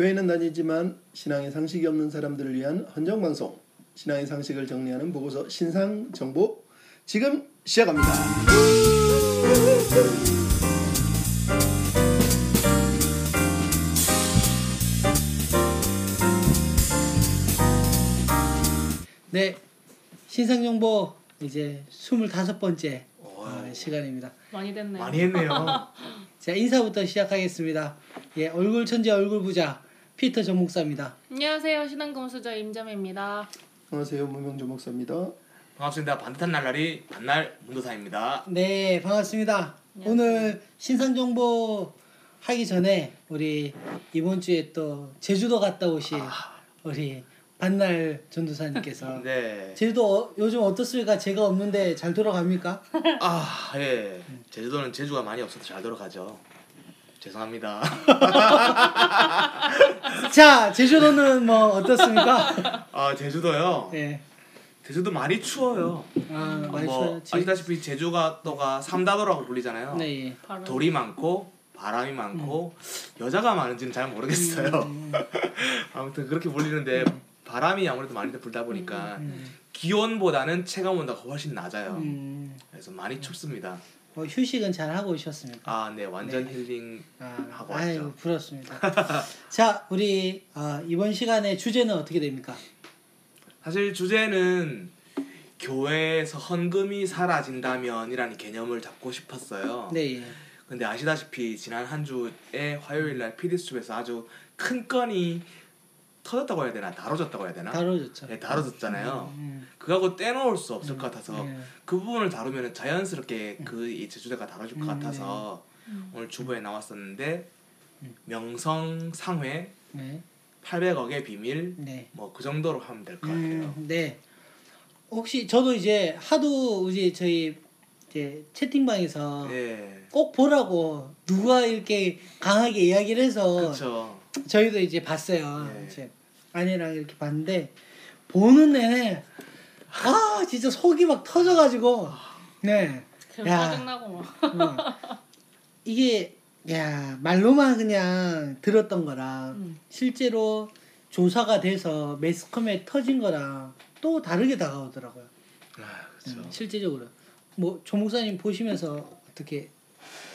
교회는 다니지만 신앙의 상식이 없는 사람들을 위한 헌정 방송. 신앙의 상식을 정리하는 보고서 신상 정보 지금 시작합니다. 네, 신상 정보 이제 25번째 어, 시간입니다. 많이 됐네요. 많이 했네요. 자, 인사부터 시작하겠습니다. 예, 얼굴 천재 얼굴 부자 피터 전 목사입니다. 안녕하세요. 신앙검수자 임자매입니다. 안녕하세요. 무명조 목사입니다. 반갑습니다. 반듯한 날라리 반날 문도사입니다. 네, 반갑습니다. 안녕하세요. 오늘 신상 정보 하기 전에 우리 이번 주에 또 제주도 갔다 오신 우리 반날 전도사님께서 네. 제주도 어- 요즘 어떻습니까? 제가 없는데 잘 돌아갑니까? 아, 예. 제주도는 제주가 많이 없어서 잘 돌아가죠. 죄송합니다. 자, 제주도는 뭐 어떻습니까? 아, 제주도요. 네. 제주도 많이 추워요. 아, 많이 뭐 추워요. 지- 아시다시피 제주가 또가 삼다도라고 불리잖아요. 네. 예. 돌이 많고 바람이 많고 여자가 많은지는 잘 모르겠어요. 음, 아무튼 그렇게 불리는데 바람이 아무래도 많이 불다 보니까 음, 기온보다는 체감 온도가 훨씬 낮아요. 음. 그래서 많이 춥습니다. 어, 휴식은 잘 하고 오셨습니까? 아, 네, 완전 네. 힐링 아, 하고 아유, 왔죠. 부럽습니다. 자, 우리 어, 이번 시간의 주제는 어떻게 됩니까? 사실 주제는 교회에서 헌금이 사라진다면이라는 개념을 잡고 싶었어요. 네, 예. 근데 아시다시피 지난 한 주에 화요일 날 피디수첩에서 아주 큰 건이 터졌다고 해야 되나 다뤄졌다고 해야 되나? 다뤄졌죠. 네, 다뤄졌잖아요. 음, 그거하고 떼놓을 수 없을 것 같아서 예. 그 부분을 다루면 자연스럽게 그이 제주대가 다뤄질 것 음, 같아서 음. 오늘 주보에 나왔었는데 음. 명성 상회 네, 800억의 비밀 네. 뭐그 정도로 하면 될 것 같아요. 음, 네. 혹시 저도 이제 하도 이제 저희 이제 채팅방에서 네. 꼭 보라고 누가 이렇게 강하게 이야기를 해서 그렇죠. 저희도 이제 봤어요. 네. 이제 아내랑 이렇게 봤는데 보는 내내 아 진짜 속이 막 터져가지고 네 야. 짜증나고 막. 어. 이게 야 말로만 그냥 들었던 거랑 음. 실제로 조사가 돼서 매스컴에 터진 거랑 또 다르게 다가오더라고요. 아, 그렇죠. 음, 실제적으로 뭐 조목사님 보시면서 어떻게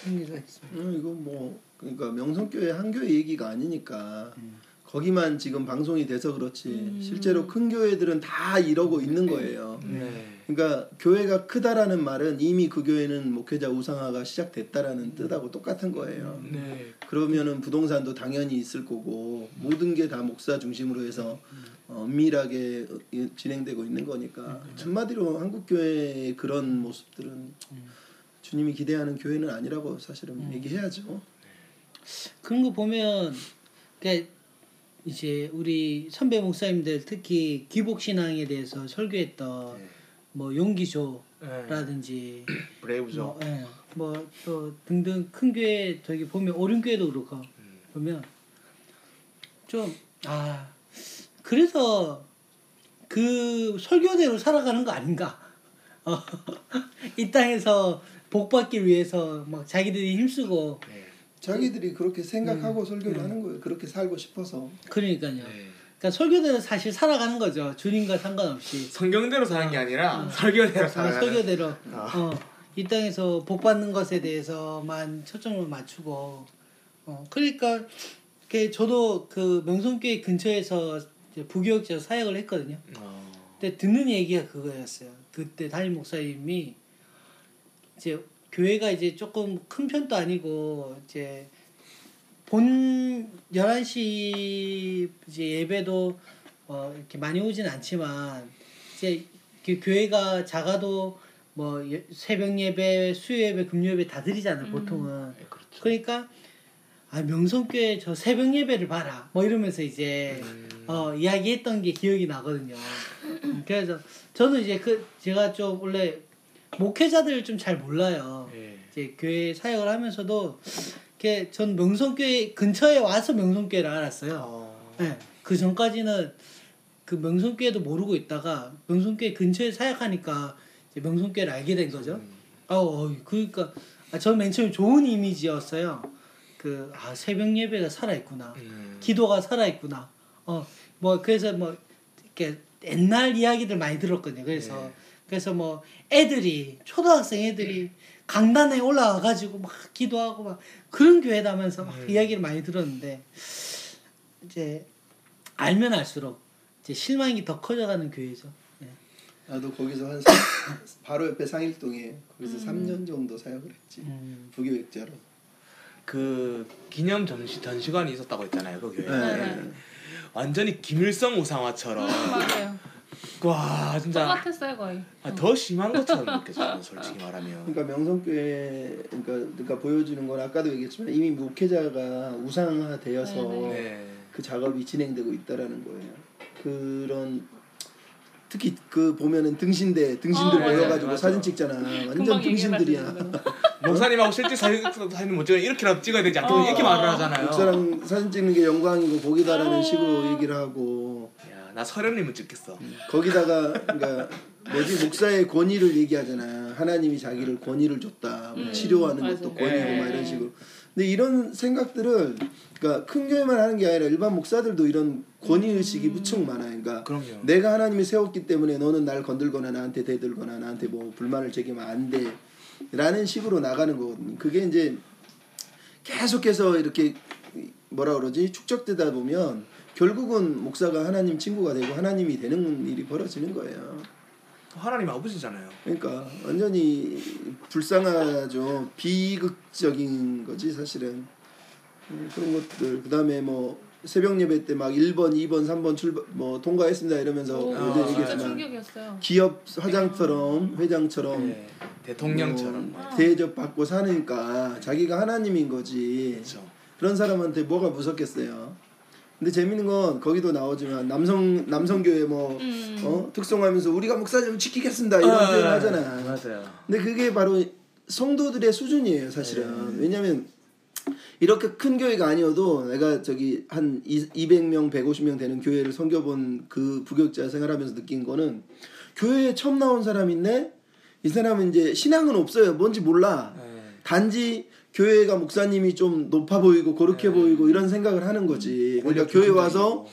생각하셨습니까? 음, 이거 뭐 그러니까 명성교회 한 교회 얘기가 아니니까 거기만 지금 방송이 돼서 그렇지 음. 실제로 큰 교회들은 다 이러고 있는 거예요. 네. 그러니까 교회가 크다라는 말은 이미 그 교회는 목회자 우상화가 시작됐다라는 뜻하고 똑같은 거예요. 네. 그러면은 부동산도 당연히 있을 거고 모든 게 다 목사 중심으로 해서 어, 엄밀하게 진행되고 있는 거니까 한마디로 한국 교회의 그런 모습들은 주님이 기대하는 교회는 아니라고 사실은 얘기해야죠. 그런 거 보면 그러니까 이제 우리 선배 목사님들 특히 기복 신앙에 대해서 설교했던 네. 뭐 네. 용기조라든지 브레이브죠. 뭐또 등등 큰 교회 저기 보면 오륜교회도 그렇고 음. 보면 좀 아 그래서 그 설교대로 살아가는 거 아닌가? 어, 이 땅에서 복 받기 위해서 막 자기들이 힘쓰고 네. 자기들이 그렇게 생각하고 설교를 하는 거예요. 그렇게 살고 싶어서. 그러니까요. 네. 그러니까 설교대로 사실 살아가는 거죠. 주님과 상관없이. 성경대로 사는 게 아니라 설교대로 아, 살아가는. 설교대로 아. 어, 이 땅에서 복 받는 것에 대해서만 초점을 맞추고 어, 그러니까 그 저도 그 명성교회 근처에서 이제 부교육자 사역을 했거든요. 어. 근데 듣는 얘기가 그거였어요. 그때 담임 목사님이 이제 교회가 이제 조금 큰 편도 아니고 이제 본 11시 이제 예배도 어 이렇게 많이 오진 않지만 이제 그 교회가 작아도 뭐 예- 새벽 예배, 수요 예배, 금요 예배 다 드리잖아요, 음. 보통은. 네, 그렇죠. 그러니까 아 명성교회 저 새벽 예배를 봐라 뭐 이러면서 이제 음. 어 이야기했던 게 기억이 나거든요. 음, 그래서 저는 이제 그 제가 좀 원래 목회자들을 좀잘 몰라요. 네. 이제 교회 사역을 하면서도 이렇게 전 명성교회 근처에 와서 명성교회를 알았어요. 어. 네, 그 전까지는 그 명성교회도 모르고 있다가 명성교회 근처에 사역하니까 명성교회를 알게 된 거죠. 음. 어, 어 그러니까 아, 저는 맨 처음에 좋은 이미지였어요. 그 아 새벽 예배가 살아 있구나. 음. 기도가 살아 있구나. 어 뭐 그래서 뭐 이렇게 옛날 이야기들 많이 들었거든요. 그래서 네. 그래서 뭐 애들이 초등학생 애들이 강단에 올라와 가지고 막 기도하고 막 그런 교회다면서 막 음. 이야기를 많이 들었는데 이제 알면 알수록 이제 실망이 더 커져가는 교회죠. 예. 나도 거기서 한 사- 바로 옆에 상일동에 거기서 음. 3년 정도 사역을 했지. 음. 부교육자로. 그 기념 전시 전시관이 있었다고 했잖아요 그 교회. 네. 네. 완전히 김일성 우상화처럼. 맞아요. 와 진짜 똑같았어요 거의. 아, 더 심한 것처럼 느껴져요 솔직히 말하면. 그러니까 명성교회 그러니까, 그러니까 보여주는 건 아까도 얘기했지만 이미 목회자가 우상화되어서 네, 네. 그 작업이 진행되고 있다라는 거예요. 그런 특히 그 보면은 등신대 등신들 어, 모여가지고 맞아요. 사진 찍잖아. 완전 등신들이야. 목사님하고 실제 사진 사진 못 찍어 이렇게라도 찍어야 되지 않고 어, 이렇게 어, 말을 어. 하잖아요. 목사랑 사진 찍는 게 영광이고 복이다라는 아. 식으로 얘기를 하고 야, 나 서련님은 찍겠어. 거기다가 그러니까 뭐지 목사의 권위를 얘기하잖아. 하나님이 자기를 권위를 줬다. 뭐 음, 치료하는 맞아요. 것도 권위고 네. 막 이런 식으로. 근데 이런 생각들을 그러니까 큰 교회만 하는 게 아니라 일반 목사들도 이런 권위 의식이 무척 많아요. 그러니까 그럼요. 내가 하나님이 세웠기 때문에 너는 날 건들거나 나한테 대들거나 나한테 뭐 불만을 제기하면 안 돼. 라는 식으로 나가는 거거든요. 그게 이제 계속해서 이렇게 뭐라 그러지? 축적되다 보면 결국은 목사가 하나님 친구가 되고 하나님이 되는 일이 벌어지는 거예요. 하나님 아버지잖아요. 그러니까 완전히 불쌍하죠. 비극적인 거지 사실은. 음, 그런 것들 그다음에 뭐 새벽 예배 때 막 1번, 2번, 3번 출발 뭐 통과했습니다 이러면서 오, 아, 진짜 얘기했지만 충격이었어요. 기업 화장처럼 회장처럼 네. 대통령처럼. 뭐 아. 대접 받고 사니까 자기가 하나님인 거지. 그렇죠. 그런 사람한테 뭐가 무섭겠어요. 근데 재밌는 건 거기도 나오지만 남성 남성 교회 뭐 음. 어? 특송하면서 우리가 목사님 지키겠습니다 이런 아, 표현 하잖아. 맞아요. 근데 그게 바로 성도들의 수준이에요, 사실은. 왜냐면 이렇게 큰 교회가 아니어도 내가 저기 한 200명, 150명 되는 교회를 섬겨본 그 부교육자 생활하면서 느낀 거는 교회에 처음 나온 사람인데 이 사람은 이제 신앙은 없어요. 뭔지 몰라. 네. 단지 교회가 목사님이 좀 높아 보이고 거룩해 보이고 이런 생각을 하는 거지. 그러니까 교회 와서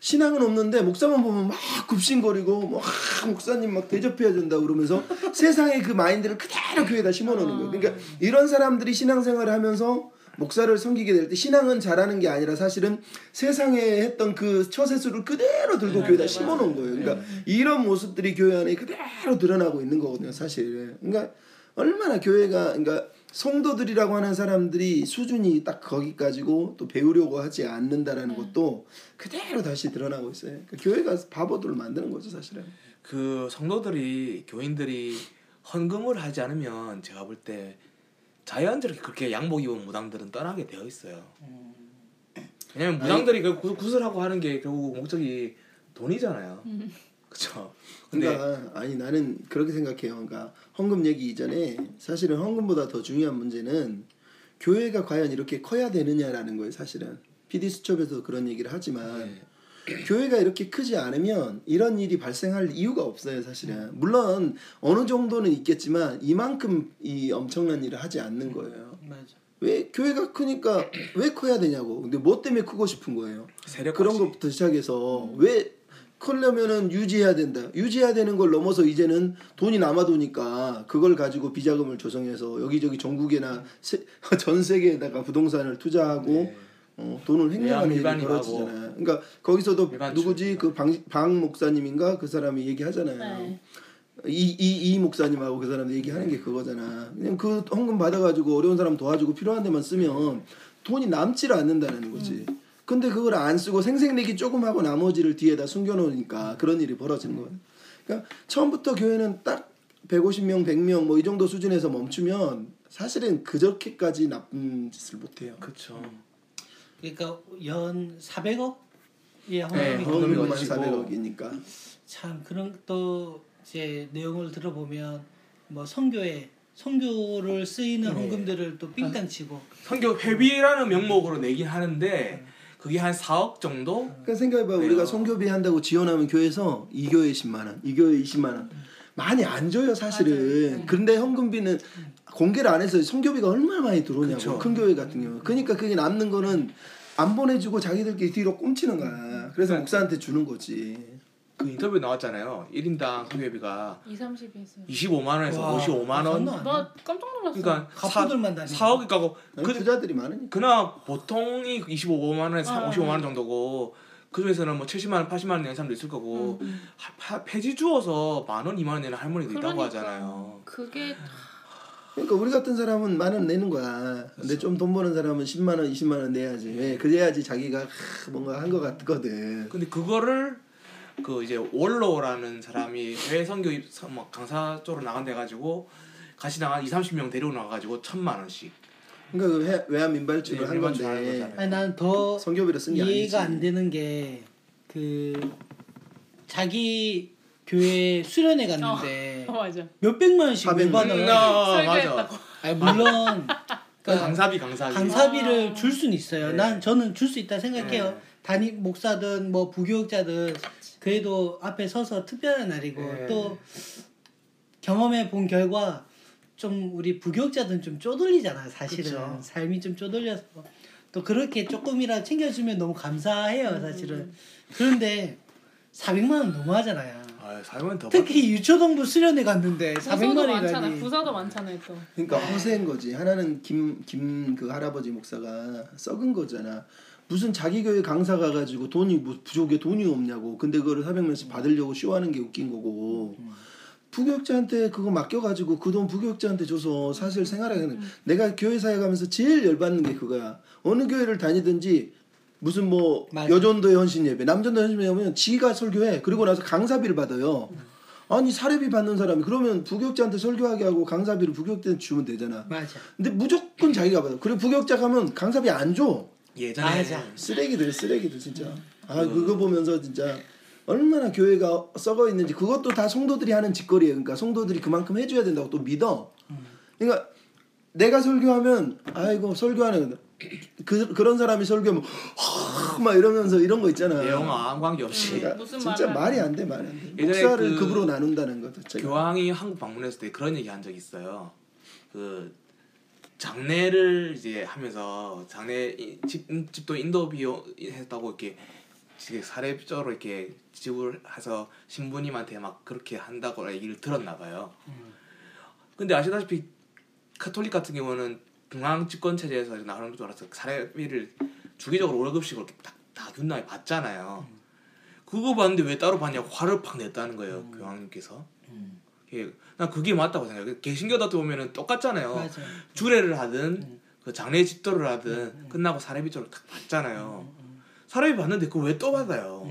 신앙은 없는데 목사만 보면 막 굽신거리고 막 목사님 막 대접해야 된다 그러면서 세상의 그 마인드를 그대로 교회에다 심어놓는 거예요. 그러니까 이런 사람들이 신앙생활을 하면서 목사를 섬기게 될 때 신앙은 잘하는 게 아니라 사실은 세상에 했던 그 처세술을 그대로 들고 네, 교회에다 네, 심어놓은 거예요. 그러니까 이런 모습들이 교회 안에 그대로 드러나고 있는 거거든요, 사실. 그러니까 얼마나 교회가 그러니까 성도들이라고 하는 사람들이 수준이 딱 거기까지고 또 배우려고 하지 않는다라는 것도 그대로 다시 드러나고 있어요. 그러니까 교회가 바보들을 만드는 거죠, 사실은. 그 성도들이 교인들이 헌금을 하지 않으면 제가 볼 때 자연스럽게 그렇게 양복 입은 무당들은 떠나게 되어 있어요. 왜냐면 무당들이 그 구- 구슬하고 하는 게 결국 목적이 돈이잖아요. 그렇죠. 근데 그러니까 아니 나는 그렇게 생각해요. 그러니까 헌금 얘기 이전에 사실은 헌금보다 더 중요한 문제는 교회가 과연 이렇게 커야 되느냐라는 거예요. 사실은 PD 수첩에서 그런 얘기를 하지만 교회가 이렇게 크지 않으면 이런 일이 발생할 이유가 없어요. 사실은 물론 어느 정도는 있겠지만 이만큼 이 엄청난 일을 하지 않는 거예요. 맞아. 왜 교회가 크니까 왜 커야 되냐고. 근데 뭐 때문에 크고 싶은 거예요. 세력 그런. 것부터 시작해서 왜 크려면은 유지해야 된다. 유지해야 되는 걸 넘어서 이제는 돈이 남아도니까 그걸 가지고 비자금을 조성해서 여기저기 전국에나 세, 전 세계에다가 부동산을 투자하고 네. 어, 돈을 횡령하는 일이 일반인하고 벌어지잖아요. 그러니까 거기서도 일반 누구지 주니까. 그 방, 방 목사님인가 그 사람이 얘기하잖아요. 네. 이, 이, 이 목사님하고 그 사람 얘기하는 게 그거잖아. 그냥 그 헌금 받아가지고 어려운 사람 도와주고 필요한 데만 쓰면 돈이 남지를 않는다는 거지. 근데 그걸 안 쓰고 생색내기 조금 하고 나머지를 뒤에다 숨겨놓으니까 그런 일이 벌어지는 거예요. 그러니까 처음부터 교회는 딱 150명, 100명 뭐 이 정도 수준에서 멈추면 사실은 그저께까지 나쁜 짓을 못해요. 그렇죠. 그러니까 연 400억 예, 네, 헌금이 헌금이 헌금만 거치고. 400억이니까. 참 그런 또 이제 내용을 들어보면 뭐 성교에 성교를 쓰이는 네. 헌금들을 또 삥땅 치고 선교 회비라는 명목으로 내긴 하는데 그게 한 4억 정도? 그러니까 생각해봐 네. 우리가 성교비 한다고 지원하면 교회에서 이 교회 10만 원, 이 교회 20만 원 많이 안 줘요 사실은. 맞아요. 그런데 헌금비는 공개를 안 해서 선교비가 얼마나 많이 들어오냐고 그쵸. 큰 교회 같은 경우. 그러니까 그게 남는 거는 안 보내주고 자기들끼리 뒤로 꿍치는 거야. 그래서 네. 목사한테 주는 거지. 그 인터뷰 나왔잖아요. 1인당 선교비가 2, 30이 했어요. 25만 원에서 와, 55만 원. 나 깜짝 놀랐어. 그러니까 갑부들만 다니는 4억이 가고 그 부자들이 많으니까. 그나 보통이 25만 원에서 어. 55만 원 정도고 그 중에서는 뭐 70만 원, 80만 원 내는 사람도 있을 거고 음, 음. 하- 파- 폐지 주워서 만 원, 2만 원 내는 할머니도 있다고 그러니까. 하잖아요. 그게 그러니까 우리 같은 사람은 만 원 내는 거야. 근데 좀돈 버는 사람은 10만 원, 20만 원 내야지. 왜? 그래야지 자기가 하, 뭔가 한 것 같거든. 근데 그거를 그 이제 원로라는 사람이 해외 선교 뭐 강사 쪽으로 나간대 가지고 같이 나간 2, 30명 데리고 나가 가지고 천만 원씩 그러니까 그 해- 외환 민발집을 네, 한 건데. 아니 나는 더 성교비로 쓴게 아니지. 이해가 안 되는 게 그 자기 교회 수련회 갔는데 어, 맞아. 몇 백만 원씩 400만 매 받아. 음, 아, 설교했다고. 맞아. 아니 물론 그 그러니까 강사비 강사비. 강사비를 아. 줄 수는 있어요. 네. 난 저는 줄 수 있다 생각해요. 네. 단임 목사든 뭐 부교육자든 그래도 앞에 서서 특별한 날이고 네. 또 경험해 본 결과 좀 우리 부교육자들은 좀 쪼들리잖아요. 사실은 그쵸. 삶이 좀 쪼들려서 또 그렇게 조금이라 챙겨주면 너무 감사해요. 사실은 그런데 400만 원 너무하잖아요. 아, 살면 더 특히 유초동부 수련회 갔는데 부서도 400만 많잖아. 원이라니. 부서도 많잖아요 또. 그러니까 허세인 거지. 하나는 김 김 그 할아버지 목사가 썩은 거잖아. 무슨 자기 교회 강사 가가지고 돈이 뭐 부족해 돈이 없냐고. 근데 그거를 400만씩 받으려고 쇼하는 게 웃긴 거고. 부교육자한테 그거 맡겨가지고 그 돈 부교육자한테 줘서 사실 생활하는 내가 교회 사회 가면서 제일 열받는 게 그거야. 어느 교회를 다니든지 무슨 뭐 맞아. 여전도의 헌신 예배, 남전도 헌신 예배면 지가 설교해. 그리고 나서 강사비를 받아요. 아니 사례비 받는 사람이 그러면 부교육자한테 설교하게 하고 강사비를 부교육자한테 주면 되잖아. 맞아. 근데 무조건 자기가 받아. 그리고 부교육자 가면 강사비 안 줘. 예전에 맞아. 쓰레기들 쓰레기들 진짜. 아 그거 보면서 진짜 얼마나 교회가 썩어 있는지 그것도 다 성도들이 하는 짓거리예요. 그러니까 성도들이 그만큼 해줘야 된다고 또 믿어. 그러니까 내가 설교하면 아이고 설교하는 그 그런 사람이 설교하면 허, 막 이러면서 이런 거 있잖아. 내용 아무 관계 없이 그러니까 진짜 말이 안 돼, 말이 안 돼. 목사를 그 급으로 나눈다는 것 자체가. 교황이 한국 방문했을 때 그런 얘기 한 적이 있어요. 그 장례를 이제 하면서 장례 이- 집 집도 인도 비용 했다고 이렇게 사례적으로 이렇게 지불해서 신부님한테 막 그렇게 한다고 얘기를 들었나 봐요. 근데 아시다시피 카톨릭 같은 경우는 중앙 집권 체제에서 나오는 줄 알아서 사례비를 주기적으로 월급식으로 이렇게 딱 다 균나에 받잖아요. 그거 받는데 왜 따로 받냐고 화를 팍 냈다는 거예요 교황님께서. 예, 난 그게 맞다고 생각해요. 개신교 같은 보면은 똑같잖아요. 맞아. 주례를 하든 그 장례 집도를 하든 끝나고 사례비적으로 딱 받잖아요. 사례비 받는데 그거 왜 또 받아요?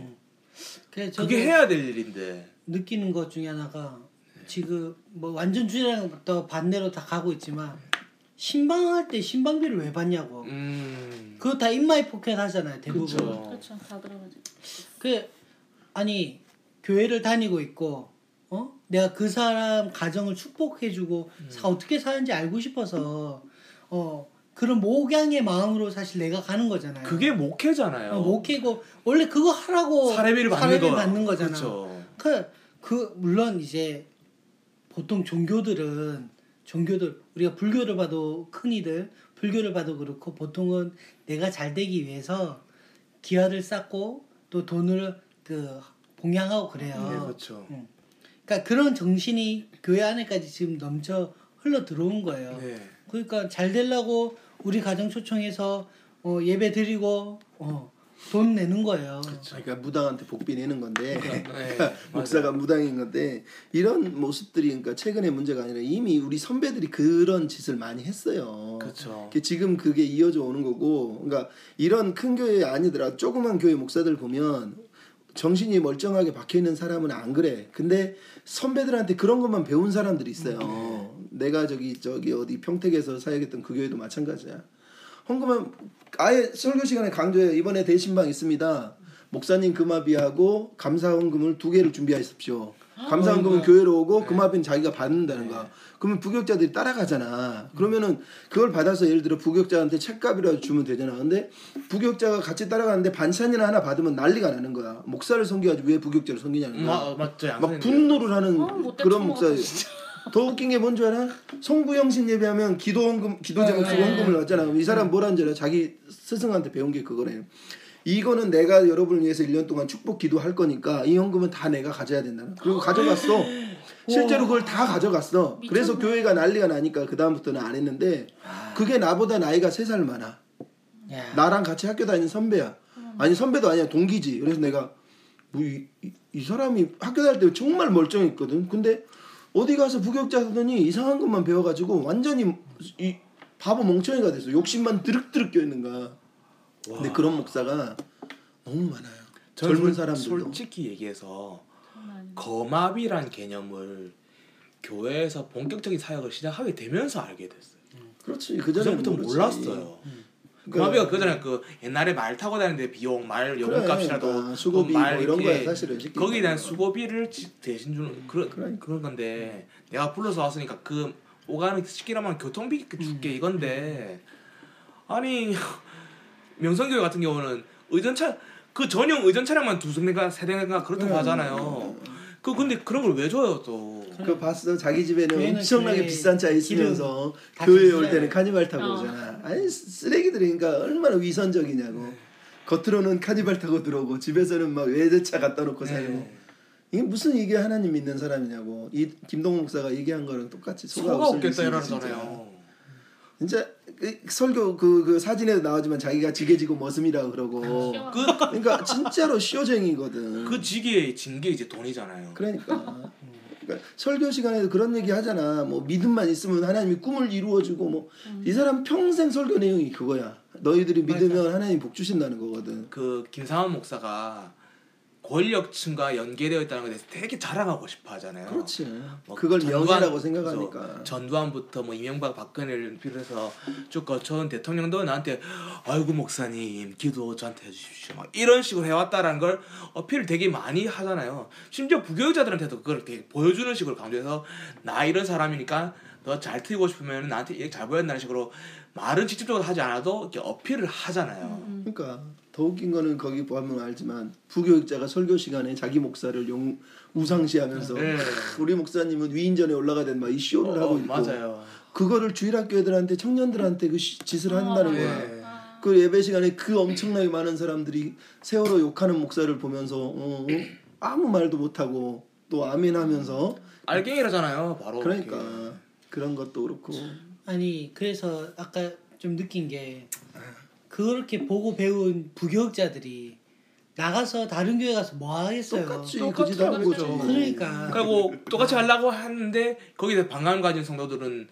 그래 그게 해야 될 일인데. 느끼는 것 중에 하나가 지금 뭐 완전 주량부터 반대로 다 가고 있지만 심방할 때 심방비를 왜 받냐고. 음. 그거 다 in my pocket 하잖아요 대부분. 그렇죠. 다 들어가지. 그 아니 교회를 다니고 있고 어 내가 그 사람 가정을 축복해주고 사 어떻게 사는지 알고 싶어서 어 그런 목양의 마음으로 사실 내가 가는 거잖아요. 그게 목회잖아요. 어, 목회고 원래 그거 하라고 사례비를 받는 거. 받는 거잖아. 그렇죠. 그, 그 물론 이제 보통 종교들은 종교들 우리가 불교를 봐도 큰이들 불교를 봐도 그렇고 보통은 내가 잘 되기 위해서 기화를 쌓고 또 돈을 그 봉양하고 그래요. 네, 그렇죠. 그러니까 그런 정신이 교회 안에까지 지금 넘쳐 흘러 들어온 거예요. 네. 그러니까 잘 되려고 우리 가정 초청해서 어, 예배 드리고 어, 돈 내는 거예요. 그러니까 무당한테 복비 내는 건데 네, 목사가 무당인 건데 이런 모습들이 그러니까 최근의 문제가 아니라 이미 우리 선배들이 그런 짓을 많이 했어요. 그렇죠. 지금 그게 이어져 오는 거고 그러니까 이런 큰 교회 아니더라 조그만 교회 목사들 보면 정신이 멀쩡하게 박혀 있는 사람은 안 그래. 근데 선배들한테 그런 것만 배운 사람들이 있어요. 내가 저기 저기 어디 평택에서 사역했던 그 교회도 마찬가지야. 헌금은 아예 설교 시간에 강조해 이번에 대신방 있습니다. 목사님 금화비하고 감사 헌금을 두 개를 준비하십시오. 감사 헌금은 교회로 오고 금화비는 자기가 받는다는 거야. 그러면 부격자들이 따라가잖아. 그러면은 그걸 받아서 예를 들어 부격자한테 책값이라도 주면 되잖아. 근데 부격자가 같이 따라가는데 반찬이나 하나 받으면 난리가 나는 거야. 목사를 섬겨야지 왜 부격자를 섬기냐는 거야. 마, 맞죠. 막. 분노를 하는 아, 못돼 그런 목사. 더 웃긴 게 뭔 줄 알아? 송구영신 예배하면 기도 헌금 기도 제목 쓰고 네. 헌금을 하잖아. 이 사람 뭐라는 줄 알아? 자기 스승한테 배운 게 그거래. 이거는 내가 여러분을 위해서 1년 동안 축복 기도할 거니까 이 헌금은 다 내가 가져야 된다. 그리고 가져갔어. 실제로 그걸 다 가져갔어. 그래서 교회가 난리가 나니까 그 다음부터는 안 했는데 그게 나보다 나이가 3살 많아. 야. 나랑 같이 학교 다니는 선배야. 아니 선배도 아니야 동기지. 그래서 내가 뭐 이, 이, 이 사람이 학교 다닐 때 정말 멀쩡했거든. 근데 어디 가서 부교육자 하더니 이상한 것만 배워가지고 완전히 이 바보 멍청이가 됐어. 욕심만 드륵드륵 껴있는 거야. 근데 그런 목사가 너무 많아요. 젊은 솔- 사람들도. 솔직히 얘기해서. 거마비란 개념을 교회에서 본격적인 사역을 시작하게 되면서 알게 됐어요. 그렇지. 그그 전에 전부터 몰랐어요. 그 전에 그 옛날에 말 타고 다니는데 비용 말 요금값이라도 그러니까 수고비 말 뭐 이런 거야, 사실은 거기에 대한. 수고비를 지- 대신 주는 그런 그러니까. 그런 건데 내가 불러서 왔으니까 그 오가는 시키라면 교통비 줄게 이건데 아니 명성교회 같은 경우는 의전차 그 전용 의전 차량만 두 대가 세 대가 그렇다고 네. 하잖아요. 그 근데 그런 걸 왜 줘요 또? 그거 봤어? 자기 집에는 엄청나게 교회 비싼 차 있으면서 비싸요. 올 때는 카니발 타고 어. 오잖아. 아니 쓰레기들이 그러니까 얼마나 위선적이냐고. 겉으로는 카니발 타고 들어오고 집에서는 막 외제차 갖다 놓고 살고. 네. 이게 무슨 이게 하나님 믿는 사람이냐고. 이 김동욱 목사가 얘기한 거랑 똑같이 소가 없을 없겠다. 이러잖아요. 진짜 그 설교 그, 그 사진에도 나오지만 자기가 지게지고 머슴이라고 그러고. 시원. 그 그러니까 진짜로 쇼쟁이거든. 그 지기에 진게 이제 돈이잖아요. 그러니까. 그러니까 설교 시간에도 그런 얘기 하잖아. 뭐 믿음만 있으면 하나님이 꿈을 이루어주고 뭐 이 사람 평생 설교 내용이 그거야. 너희들이 믿으면 하나님 복 주신다는 거거든. 그 김상환 목사가 권력층과 연계되어 있다는 것에 대해서 되게 자랑하고 싶어 하잖아요. 그렇지. 뭐 그걸 전두환- 명예라고 생각하니까. 전두환부터 뭐 이명박 박근혜를 비롯해서 쭉 거쳐온 대통령도 나한테 아이고 목사님 기도 저한테 해주십시오 막 이런 식으로 해왔다라는 걸 어필을 되게 많이 하잖아요. 심지어 부교육자들한테도 그걸 되게 보여주는 식으로 강조해서 나 이런 사람이니까 너잘 트이고 싶으면 나한테 얘기 잘 보였다는 식으로 말은 직접적으로 하지 않아도 이렇게 어필을 하잖아요. 그러니까 더 웃긴 거는 거기 보면 알지만 부교육자가 설교 시간에 자기 목사를 용 우상시하면서 네. 우리 목사님은 위인전에 올라가된 막 이 쇼를 어, 하고 있고 맞아요. 그거를 주일학교 애들한테 청년들한테 그 시- 짓을 한다는 아, 거야. 네. 아, 그 예배 시간에 그 엄청나게 많은 사람들이 세월호 욕하는 목사를 보면서 어, 어? 아무 말도 못하고 또 아멘하면서 알갱이라잖아요. 바로 그러니까 이렇게. 그런 것도 그렇고 아니 그래서 아까 좀 느낀 게 그렇게 보고 배운 부교육자들이 나가서 다른 교회 가서 뭐 하겠어요. 똑같이 하는 거죠. 그러니까. 그리고 똑같이 하려고 하는데 거기에 반감 가진 성도들은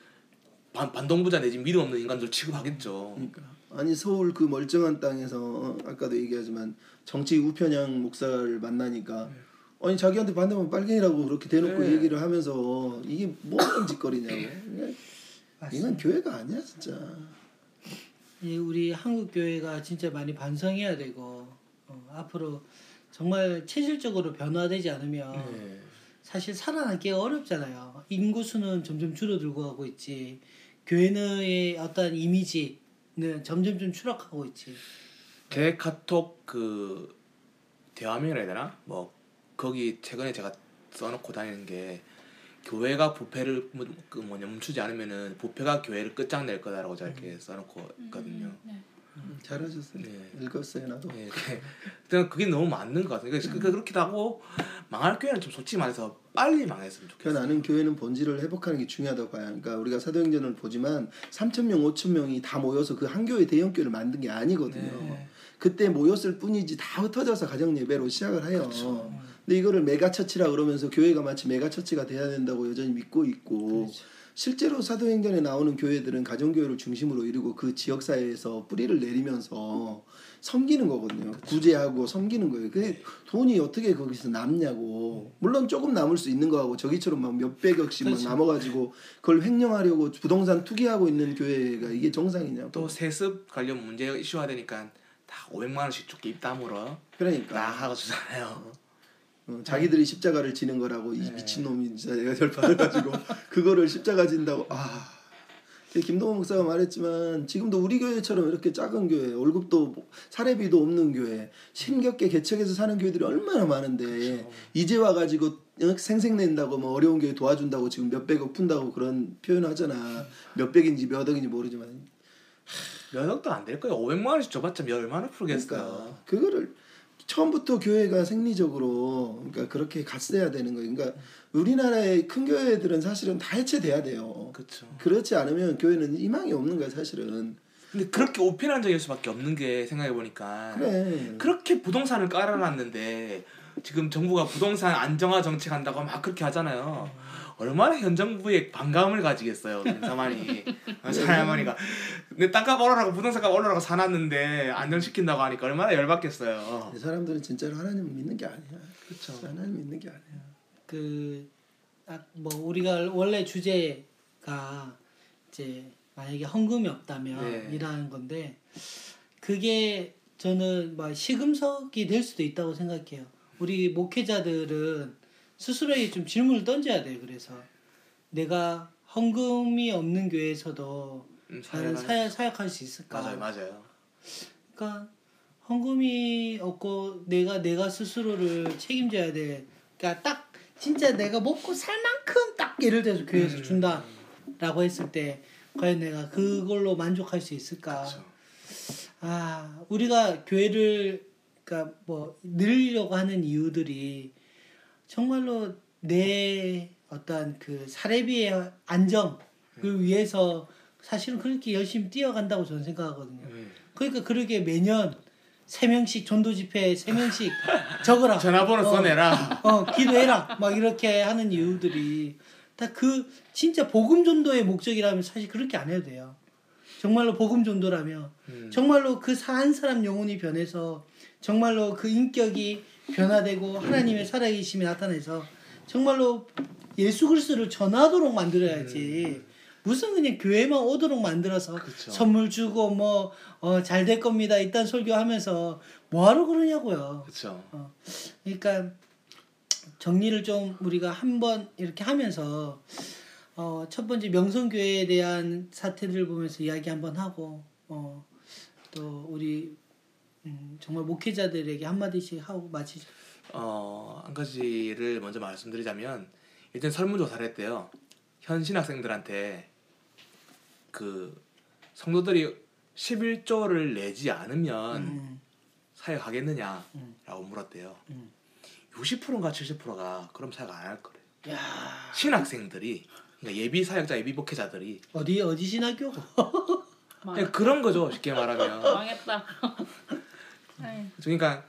반, 반동부자 내지 믿음 없는 인간들 취급하겠죠. 그러니까 아니 서울 그 멀쩡한 땅에서 어, 아까도 얘기하지만 정치 우편향 목사를 만나니까 아니 자기한테 반대면 빨갱이라고 그렇게 대놓고 네. 얘기를 하면서 이게 뭐하는 짓거리냐고 이건 교회가 아니야 진짜 이 우리 한국 교회가 진짜 많이 반성해야 되고 어, 앞으로 정말 체질적으로 변화되지 않으면 네. 사실 살아남기가 어렵잖아요. 인구 수는 점점 줄어들고 가고 있지. 교회의 어떤 이미지는 점점 좀 추락하고 있지. 제 카톡 그 대화명이라 해야 되나? 뭐 거기 최근에 제가 써놓고 다니는 게 교회가 부패를 뭐, 그 뭐냐 멈추지 않으면은 부패가 교회를 끝장낼 거다라고 이렇게 써놓고 있거든요. 네. 음, 잘하셨어요 네. 읽었어요 나도 예, 그냥 그게 너무 맞는 것 같아요. 그러니까 그- 그렇기도 하고 망할 교회는 좀 솔직히 말해서 빨리 망했으면 그 좋겠어요. 나는 교회는 본질을 회복하는 게 중요하다고 봐요. 그러니까 우리가 사도행전을 보지만 3천 명, 5천 명이 다 모여서 그 한 교회 대형 교회를 만든 게 아니거든요. 네. 그때 모였을 뿐이지 다 흩어져서 가정 예배로 시작을 해요. 그렇죠. 근데 이거를 mega church라 그러면서 교회가 마치 mega church가 돼야 된다고 여전히 믿고 있고 그렇죠. 실제로 사도행전에 나오는 교회들은 가정교회를 중심으로 이루고 그 지역 사회에서 뿌리를 내리면서 섬기는 거거든요. 구제하고 섬기는 거예요. 그 돈이 어떻게 거기서 남냐고. 물론 조금 남을 수 있는 거하고 저기처럼 막 몇백억씩 막 그렇죠. 남아가지고 그걸 횡령하려고 부동산 투기하고 있는 교회가 이게 정상이냐고. 또 세습 관련 문제 이슈화 되니까 다 500만 원씩 죽게 입 다물어 그러니까 나 하고 주잖아요. 어, 자기들이 십자가를 지는 거라고 이 네. 미친 놈이 진짜 내가 열받아가지고 그거를 십자가 진다고 아 김동원 목사가 말했지만 지금도 우리 교회처럼 이렇게 작은 교회, 월급도 뭐 사례비도 없는 교회, 힘겹게 개척해서 사는 교회들이 얼마나 많은데 이제 와가지고 어, 생색낸다고 뭐 어려운 교회 도와준다고 지금 몇백억 푼다고 그런 표현 하잖아. 몇백인지 몇 억인지 모르지만 몇 억도 안 될 거예요. 500만 원씩 줘봤자 몇 얼마나 풀겠어요. 그러니까 그거를 처음부터 교회가 생리적으로 그러니까 그렇게 갔어야 되는 거예요. 그러니까 우리나라의 큰 교회들은 사실은 다 해체돼야 돼요. 그렇죠. 그렇지 않으면 교회는 희망이 없는 거야 사실은. 근데 그렇게 오피란적일 수밖에 없는 게 생각해 보니까 그래. 그렇게 부동산을 깔아놨는데 지금 정부가 부동산 안정화 정책한다고 막 그렇게 하잖아요. 얼마나 현 정부에 반감을 가지겠어요, 김사만이 사할머니가. 내 땅값 올라라고 부동산값 올라라고 사놨는데 안정시킨다고 하니까 얼마나 열받겠어요. 이 사람들은 진짜로 하나님 믿는 게 아니야. 그렇죠. 하나님 믿는 게 아니야. 그, 아, 뭐, 우리가 원래 주제가 이제 만약에 헌금이 없다면 네. 이라는 건데, 그게 저는 막 시금석이 될 수도 있다고 생각해요. 우리 목회자들은 스스로에게 좀 질문을 던져야 돼요. 그래서 내가 헌금이 없는 교회에서도 음, 나는 사역, 사역할 수 있을까? 맞아요, 맞아요. 그러니까 헌금이 없고 내가 내가 스스로를 책임져야 돼. 그러니까 딱 진짜 내가 먹고 살 만큼 딱 예를 들어서 교회에서 음. 준다라고 했을 때 과연 내가 그걸로 만족할 수 있을까? 그렇죠. 아 우리가 교회를 그러니까 뭐 늘리려고 하는 이유들이 정말로 내 어떤 그 사례비의 안정을 위해서 사실은 그렇게 열심히 뛰어간다고 저는 생각하거든요. 음. 그러니까 그렇게 매년 세 명씩 전도 집회 세 명씩 적어라. 전화번호 어, 써내라. 어, 기도해라. 막 이렇게 하는 이유들이 다 그 진짜 복음 전도의 목적이라면 사실 그렇게 안 해도 돼요. 정말로 복음 전도라면 음. 정말로 그 한 사람 영혼이 변해서 정말로 그 인격이 변화되고 하나님의 살아계심이 나타내서 정말로 예수 그리스도를 전하도록 만들어야지. 무슨 그냥 교회만 오도록 만들어서 그쵸. 선물 주고 뭐잘 될 겁니다. 이딴 설교하면서 뭐하러 그러냐고요. 그렇죠. 그러니까 정리를 좀 우리가 한번 이렇게 하면서 어, 첫 번째 명성교회에 대한 사태들을 보면서 이야기 한번 하고 어, 또 우리 음, 정말 목회자들에게 한마디씩 하고 마치죠. 어, 한 가지를 먼저 말씀드리자면 일단 설문조사를 했대요. 현 신학생들한테 그 성도들이 11조를 내지 않으면 음, 사역 하겠느냐라고 음. 물었대요. 음. 60%인가 70%가 그럼 사역 안 할 거래요. 야 신학생들이 그러니까 예비 사역자, 예비 목회자들이 어디 어디 신학교? 그런 거죠. 쉽게 말하면. 망했다. 아이, 그러니까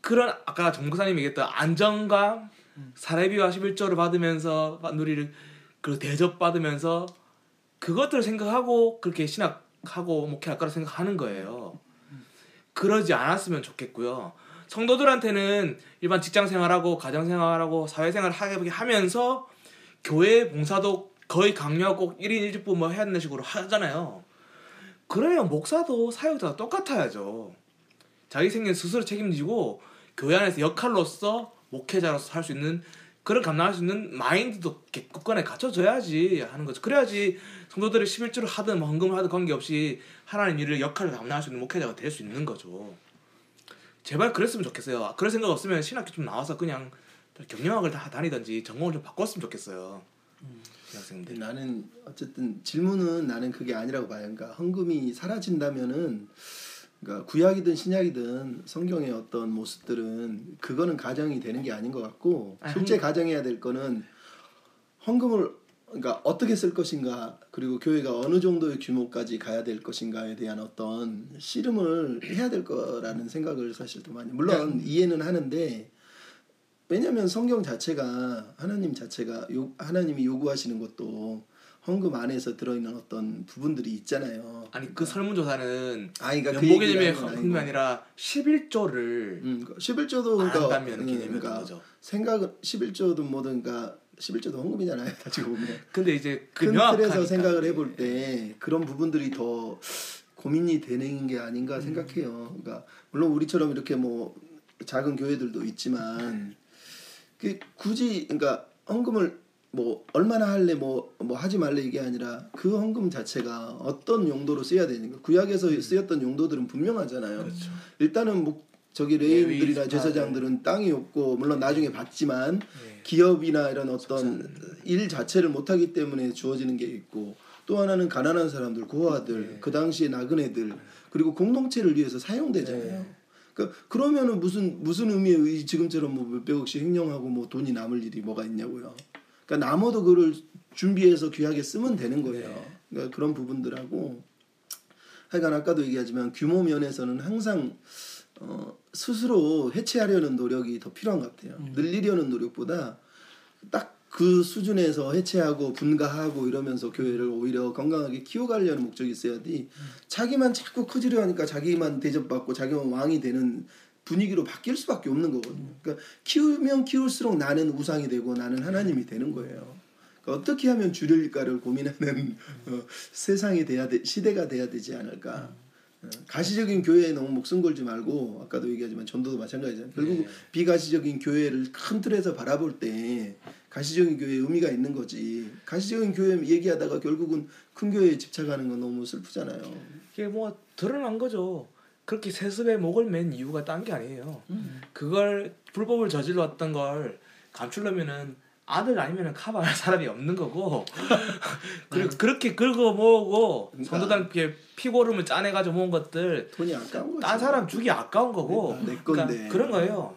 그런 아까 정부사님이 얘기했던 안정감, 사례비와 11조를 받으면서 누리를 그 대접 받으면서 그것들을 생각하고 그렇게 신학하고 목회할 거라 생각하는 거예요. 그러지 않았으면 좋겠고요. 성도들한테는 일반 직장 생활하고 가정 생활하고 사회 생활을 하게 하면서 교회 봉사도 거의 강요하고 1인 1직부 뭐 해야 되는 식으로 하잖아요. 그러면 목사도 사역자도 똑같아야죠. 자기 생애 스스로 책임지고 교회 안에서 역할로서 목회자로서 할 수 있는 그런 감당할 수 있는 마인드도 굳건하게 갖춰줘야지 하는 거죠. 그래야지 성도들이 11주를 하든 뭐 헌금을 하든 관계없이 하나님 일을 역할을 감당할 수 있는 목회자가 될 수 있는 거죠. 제발 그랬으면 좋겠어요. 그럴 생각 없으면 신학교 좀 나와서 그냥 경영학을 다 다니든지 전공을 좀 바꿨으면 좋겠어요. 신학생들. 나는 어쨌든 질문은 나는 그게 아니라고 봐요. 그러니까 헌금이 사라진다면은 그러니까 구약이든 신약이든 성경의 어떤 모습들은 그거는 가정이 되는 게 아닌 것 같고 아니, 실제 가정해야 될 거는 헌금을 그러니까 어떻게 쓸 것인가 그리고 교회가 어느 정도의 규모까지 가야 될 것인가에 대한 어떤 씨름을 해야 될 거라는 생각을 사실 더 많이 물론 이해는 하는데 왜냐하면 성경 자체가 하나님 자체가 요, 하나님이 요구하시는 것도 헌금 안에서 들어있는 어떤 부분들이 있잖아요. 아니 그 설문조사는 아, 그러니까 그 연봉 얘기를 개념의 하는 건 헌금이. 아니라 11조를 음, 11조도 안 그러니까 한다면 음, 개념이었던 그러니까 거죠. 생각은 11조도 뭐든 그러니까 11조도 헌금이잖아요. 다시 보면. 근데 이제 그 큰 명확하니까. 틀에서 생각을 해볼 때 그런 부분들이 더 고민이 되는 게 아닌가 생각해요. 그러니까 물론 우리처럼 이렇게 뭐 작은 교회들도 있지만 그 굳이 그러니까 헌금을 뭐 얼마나 할래 뭐뭐 하지 말래 이게 아니라 그 헌금 자체가 어떤 용도로 쓰여야 되는가 구약에서 쓰였던 용도들은 분명하잖아요. 그렇죠. 일단은 뭐 저기 레인들이나 레위, 제사장들은 땅이 없고 물론 나중에 받지만 네. 기업이나 이런 어떤 일 자체를 못하기 때문에 주어지는 게 있고 또 하나는 가난한 사람들 고아들 네. 그 당시에 나그네들 그리고 공동체를 위해서 사용되잖아요. 네. 그러니까 그러면은 무슨 무슨 의미의 이 지금처럼 뭐 몇백억씩 횡령하고 뭐 돈이 남을 일이 뭐가 있냐고요. 그러니까 남아도 그를 준비해서 귀하게 쓰면 되는 거예요. 네. 그러니까 그런 부분들하고 하여간 아까도 얘기하지만 규모 면에서는 항상 어, 스스로 해체하려는 노력이 더 필요한 것 같아요. 늘리려는 노력보다 딱 그 수준에서 해체하고 분가하고 이러면서 교회를 오히려 건강하게 키워가려는 목적이 있어야지 자기만 자꾸 커지려 하니까 자기만 대접받고 자기만 왕이 되는 분위기로 바뀔 수밖에 없는 거거든요. 그러니까 키우면 키울수록 나는 우상이 되고 나는 하나님이 되는 거예요. 그러니까 어떻게 하면 줄일까를 고민하는 어, 세상이 돼야 돼, 시대가 돼야 되지 않을까. 어, 가시적인 교회에 너무 목숨 걸지 말고 아까도 얘기하지만 전도도 마찬가지잖아요. 결국 네. 비가시적인 교회를 큰 틀에서 바라볼 때 가시적인 교회에 의미가 있는 거지. 가시적인 교회 얘기하다가 결국은 큰 교회에 집착하는 건 너무 슬프잖아요. 이게 뭐 드러난 거죠. 그렇게 세습에 목을 맨 이유가 딴 게 아니에요. 그걸 불법을 저질렀던 걸 감추려면은 아들 아니면은 커버할 사람이 없는 거고 그리고 그렇게 긁어 모으고 그러니까. 성도단께 피고름을 짜내가지고 모은 것들 돈이 아까운 거지. 딴 사람 주기 아까운 거고 그러니까 내 건데. 그러니까 그런 거예요.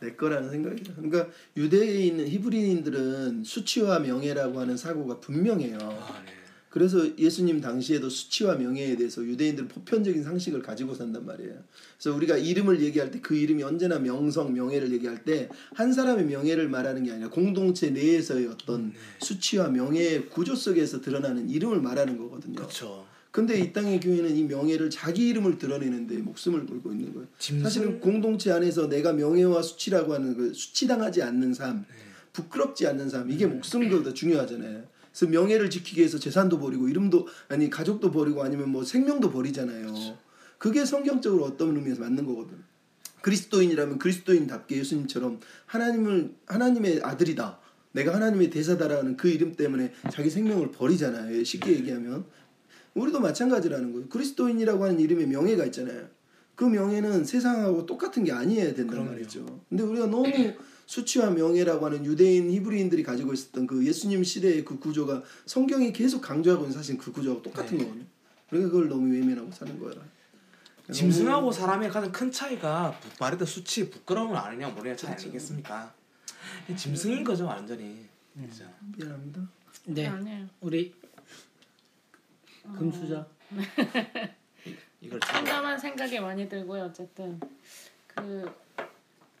내 거라는 생각이죠. 그러니까 유대인 히브리인들은 수치와 명예라고 하는 사고가 분명해요. 아, 네. 그래서 예수님 당시에도 수치와 명예에 대해서 유대인들은 보편적인 상식을 가지고 산단 말이에요. 그래서 우리가 이름을 얘기할 때 그 이름이 언제나 명성, 명예를 얘기할 때 한 사람의 명예를 말하는 게 아니라 공동체 내에서의 어떤 수치와 명예의 구조 속에서 드러나는 이름을 말하는 거거든요. 그렇죠. 근데 이 땅의 교회는 이 명예를 자기 이름을 드러내는데 목숨을 걸고 있는 거예요. 짐승- 사실은 공동체 안에서 내가 명예와 수치라고 하는 그 수치당하지 않는 삶, 부끄럽지 않는 삶 이게 목숨보다 중요하잖아요. 그래서 명예를 지키기 위해서 재산도 버리고 이름도 아니 가족도 버리고 아니면 뭐 생명도 버리잖아요. 그게 성경적으로 어떤 의미에서 맞는 거거든. 그리스도인이라면 그리스도인답게 예수님처럼 하나님을 하나님의 아들이다. 내가 하나님의 대사다라는 그 이름 때문에 자기 생명을 버리잖아요. 쉽게 얘기하면 우리도 마찬가지라는 거예요. 그리스도인이라고 하는 이름에 명예가 있잖아요. 그 명예는 세상하고 똑같은 게 아니어야 그럼요. 말이죠. 근데 우리가 너무 수치와 명예라고 하는 유대인 히브리인들이 가지고 있었던 그 예수님 시대의 그 구조가 성경이 계속 강조하고 있는 사실 그 구조하고 똑같은 네. 거거든요. 우리가 그걸 너무 외면하고 사는 거야. 짐승하고 사람의 가장 큰 차이가 부- 말했던 수치, 부끄러움을 아느냐 모르냐 차이 그렇죠. 아니겠습니까? 짐승인 거죠 완전히. 진짜. 미안합니다. 네. 아니에요. 우리 금수저. 이걸 참담한 생각이 많이 들고요. 어쨌든 그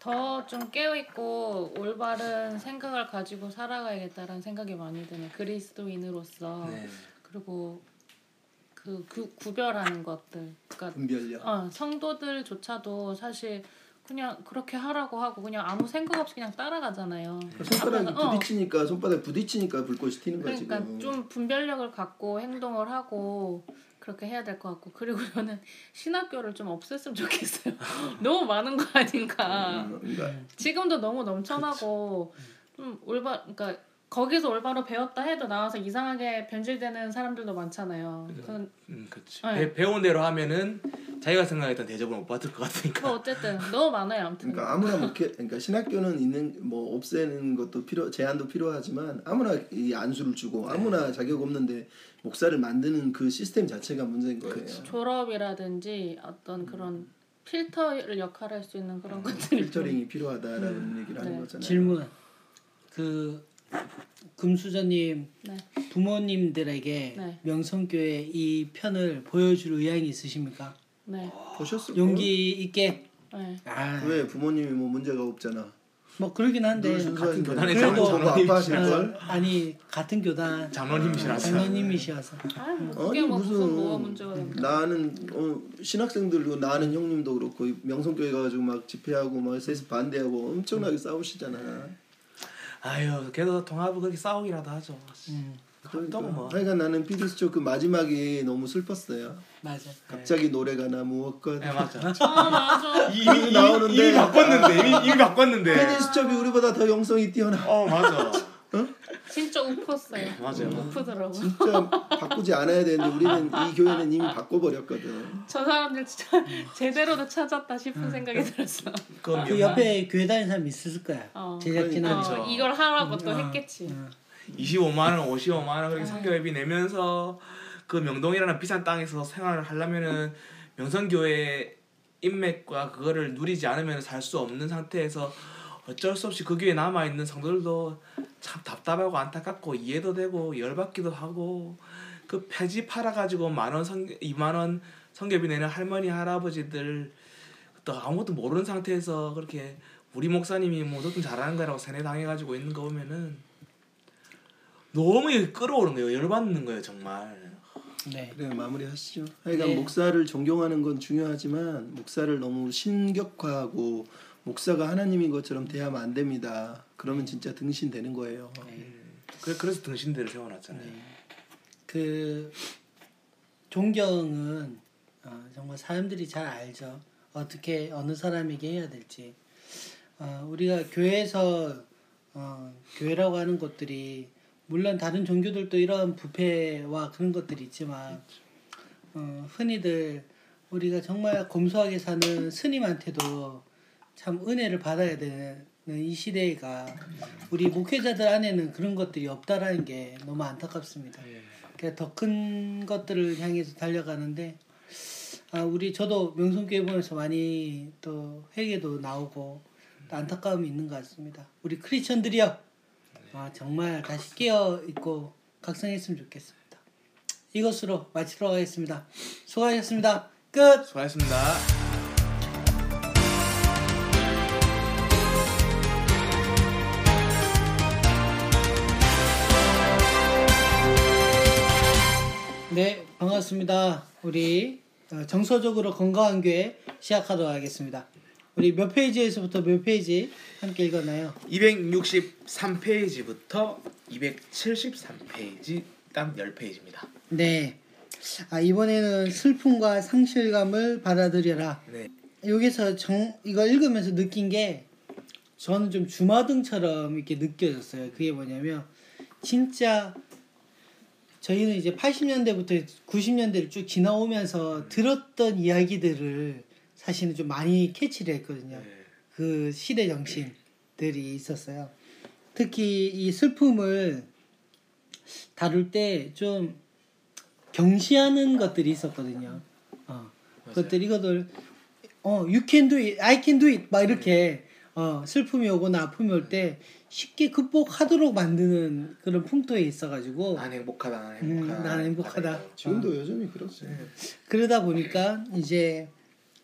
더 좀 깨어 있고 올바른 생각을 가지고 살아가야겠다라는 생각이 많이 드네요. 그리스도인으로서 네. 그리고 그 구, 구별하는 것들. 그러니까 분별력. 어, 성도들조차도 사실 그냥 그렇게 하라고 하고 그냥 아무 생각 없이 그냥 따라가잖아요. 손바닥이 앞에서- 어, 부딪히니까 손바닥 부딪히니까 불꽃이 튀는 거야 그러니까 지금. 좀 분별력을 갖고 행동을 하고 그렇게 해야 될 것 같고 그리고 저는 신학교를 좀 없앴으면 좋겠어요. 너무 많은 거 아닌가. 음, 그러니까 지금도 너무 넘쳐나고 좀 올바 그러니까 거기서 올바로 배웠다 해도 나와서 이상하게 변질되는 사람들도 많잖아요. 그건 음, 그렇죠. 네. 배, 배운 대로 하면은 자기가 생각했던 대접을 못 받을 것 같으니까. 뭐 어쨌든 너무 많아요. 아무튼 그러니까 아무나 목회 그러니까 신학교는 있는 뭐 없애는 것도 필요 제한도 필요하지만 아무나 이 안수를 주고 아무나 자격 없는데 목사를 만드는 그 시스템 자체가 문제인 거예요. 졸업이라든지 어떤 그런 필터 역할을 할수 있는 그런 것들이 필터링이 필요하다라는 얘기를 하는 네. 거잖아요. 질문. 그 금수저님 네. 부모님들에게 네. 명성교회 이 편을 보여줄 의향이 있으십니까? 네. 보셨을 용기 있게. 네. 아, 왜 부모님이 뭐 문제가 없잖아. 뭐 그러긴 한데. 같은 보고 장로님이시라서. 아, 아니 같은 교단 장로님이시라서. 장로님이시라서. 아유, 뭐 아니 뭐 무슨 무슨 뭐가 문제가 된다. 나는 어, 신학생들도 나는 형님도 그렇고 명성교회 가가지고 막 집회하고 막 세습 반대하고 엄청나게 싸우시잖아. 아유, 그래도 통합은 그렇게 싸우기라도 하죠. 음, 그러니까. 또 뭐. 하여간 나는 피디스 초 그 마지막이 너무 슬펐어요. 맞아. 갑자기 노래가 나 무엇과 네 맞아. 아 맞아. 이미 나오는데. 이미 바꿨는데 이미, 이미 바꿨는데. 피디스첩이 우리보다 더 영성이 뛰어나. 어 맞아. 진짜 우퍼어요. 맞아요. 우프더라고. 진짜 바꾸지 않아야 되는데 우리는 이 교회는 이미 바꿔버렸거든. 저 사람들 진짜 제대로도 찾았다 싶은 생각이 들었어. 그그 옆에 교회 다니는 사람 있을 거야. 어. 제작진한테. 그렇죠. 어, 이걸 하라고 또 어. 했겠지. 25만 원, 55만 원 그렇게 성교회비 내면서 그 명동이라는 비싼 땅에서 생활을 하려면은 명성교회 인맥과 그거를 누리지 않으면 살 수 없는 상태에서 어쩔 수 없이 그 교회에 남아 있는 성도들도 참 답답하고 안타깝고 이해도 되고 열받기도 하고 그 폐지 팔아 가지고 만원 성 2만 원 성교비 내는 할머니 할아버지들 또 아무것도 모르는 상태에서 그렇게 우리 목사님이 뭐 무조건 잘하는 거라고 세뇌 당해 가지고 있는 거 보면은 너무 이게 끌어오는 거예요. 열받는 거예요, 정말. 네. 그래 마무리하시죠. 하여간 네. 목사를 존경하는 건 중요하지만 목사를 너무 신격화하고 목사가 하나님인 것처럼 대하면 안 됩니다. 그러면 진짜 등신되는 거예요. 그래 그래서 등신대를 세워놨잖아요. 그 존경은 어, 정말 사람들이 잘 알죠. 어떻게 어느 사람에게 해야 될지. 어, 우리가 교회에서 어, 교회라고 하는 것들이 물론 다른 종교들도 이런 부패와 그런 것들이 있지만 어, 흔히들 우리가 정말 검소하게 사는 스님한테도 참 은혜를 받아야 되는 이 시대가 우리 목회자들 안에는 그런 것들이 없다라는 게 너무 안타깝습니다. 더큰 것들을 향해서 달려가는데 아, 우리 저도 명성교회 보면서 많이 또 회개도 나오고 또 안타까움이 있는 것 같습니다. 우리 크리스천들이요. 아, 정말 다시 깨어 있고 각성했으면 좋겠습니다. 이것으로 마치도록 하겠습니다. 수고하셨습니다. 끝. 수고하셨습니다. 네, 반갑습니다. 우리 어, 정서적으로 건강한 교회 시작하도록 하겠습니다. 우리 몇 페이지에서부터 몇 페이지 함께 읽었나요? 263페이지부터 273페이지 딱 10페이지입니다. 네. 아, 이번에는 슬픔과 상실감을 받아들여라. 네. 여기서 정 이거 읽으면서 느낀 게 저는 좀 주마등처럼 이렇게 느껴졌어요. 그게 뭐냐면 진짜 저희는 이제 80년대부터 90년대를 쭉 지나오면서 들었던 이야기들을 사실은 좀 많이 캐치를 했거든요. 네. 그 시대 정신들이 있었어요. 특히 이 슬픔을 다룰 때 좀 경시하는 것들이 있었거든요. 어. 그것들 이것들 어 you can do it, I can do it 막 이렇게 어 슬픔이 오거나 아픔이 올 때 쉽게 극복하도록 만드는 그런 풍토에 있어가지고 난 행복하다. 난 음, 행복하다. 난 행복하다. 지금도 여전히 그렇지. 그러다 보니까 이제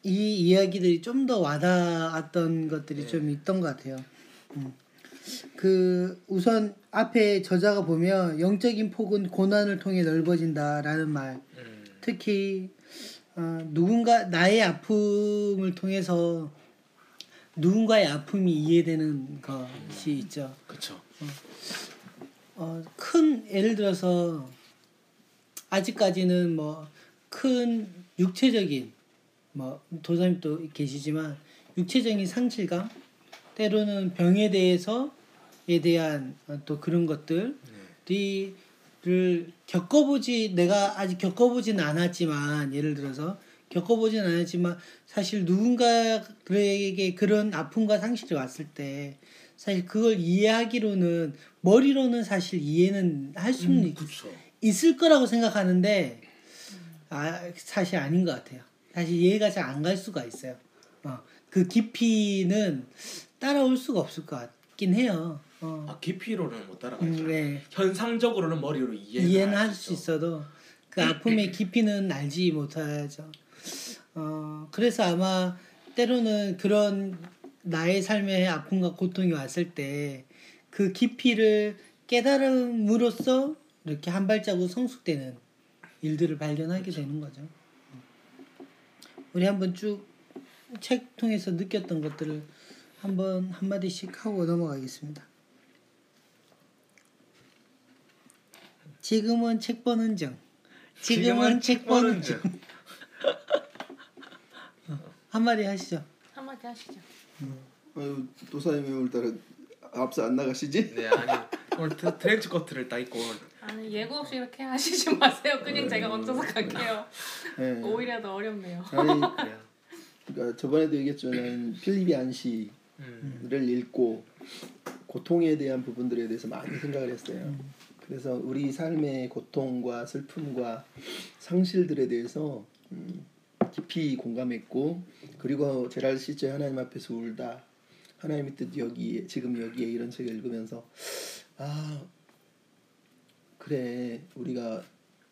이 이야기들이 좀 더 와닿았던 것들이 좀 있던 것 같아요. 음. 그 우선 앞에 저자가 보면 영적인 폭은 고난을 통해 넓어진다라는 말. 음. 특히 어, 누군가 나의 아픔을 통해서 누군가의 아픔이 이해되는 것이 있죠. 그렇죠. 어, 큰 예를 들어서 아직까지는 뭐 큰 육체적인 뭐 도사님도 계시지만 육체적인 상실감 때로는 병에 대해서에 대한 어, 또 그런 것들이 를 겪어보지 내가 아직 겪어보진 않았지만 예를 들어서 겪어보진 않았지만 사실 누군가에게 그런 아픔과 상실이 왔을 때 사실 그걸 이해하기로는 머리로는 사실 이해는 할 수는 있- 그렇죠. 있을 거라고 생각하는데 아 사실 아닌 것 같아요. 사실 이해가 잘 안 갈 수가 있어요. 어, 그 깊이는 따라올 수가 없을 것 같긴 해요. 어, 아 깊이로는 못 따라가죠. 음, 네. 현상적으로는 머리로 이해는 이해는 할할 수. 있어도 그 아픔의 깊이는 알지 못하죠. 어, 그래서 아마 때로는 그런 나의 삶의 아픔과 고통이 왔을 때 그 깊이를 깨달음으로써 이렇게 한 발자국 성숙되는 일들을 발견하게 되는 거죠. 우리 한번 쭉 책 통해서 느꼈던 것들을 한번 한마디씩 하고 넘어가겠습니다. 지금은 책 보는 중. 지금은 책 보는 중. 중. 한마디 하시죠. 한마디 하시죠. 아유 도사님이 오늘따라 앞서 안 나가시지? 네 아니 오늘 트- 트렌치 코트를 딱 입고 아니 예고 없이 이렇게 하시지 마세요. 그냥 제가 얹어서 갈게요. 예. 오히려 더 어렵네요. 아니. 그러니까 저번에도 얘기했지만 필립이 안시를 음. 읽고 고통에 대한 부분들에 대해서 많이 생각을 했어요. 음. 그래서 우리 삶의 고통과 슬픔과 상실들에 대해서 음, 깊이 공감했고 그리고 제랄 시제 하나님 앞에서 울다 하나님의 뜻 여기에 지금 여기에 이런 책을 읽으면서 아 그래 우리가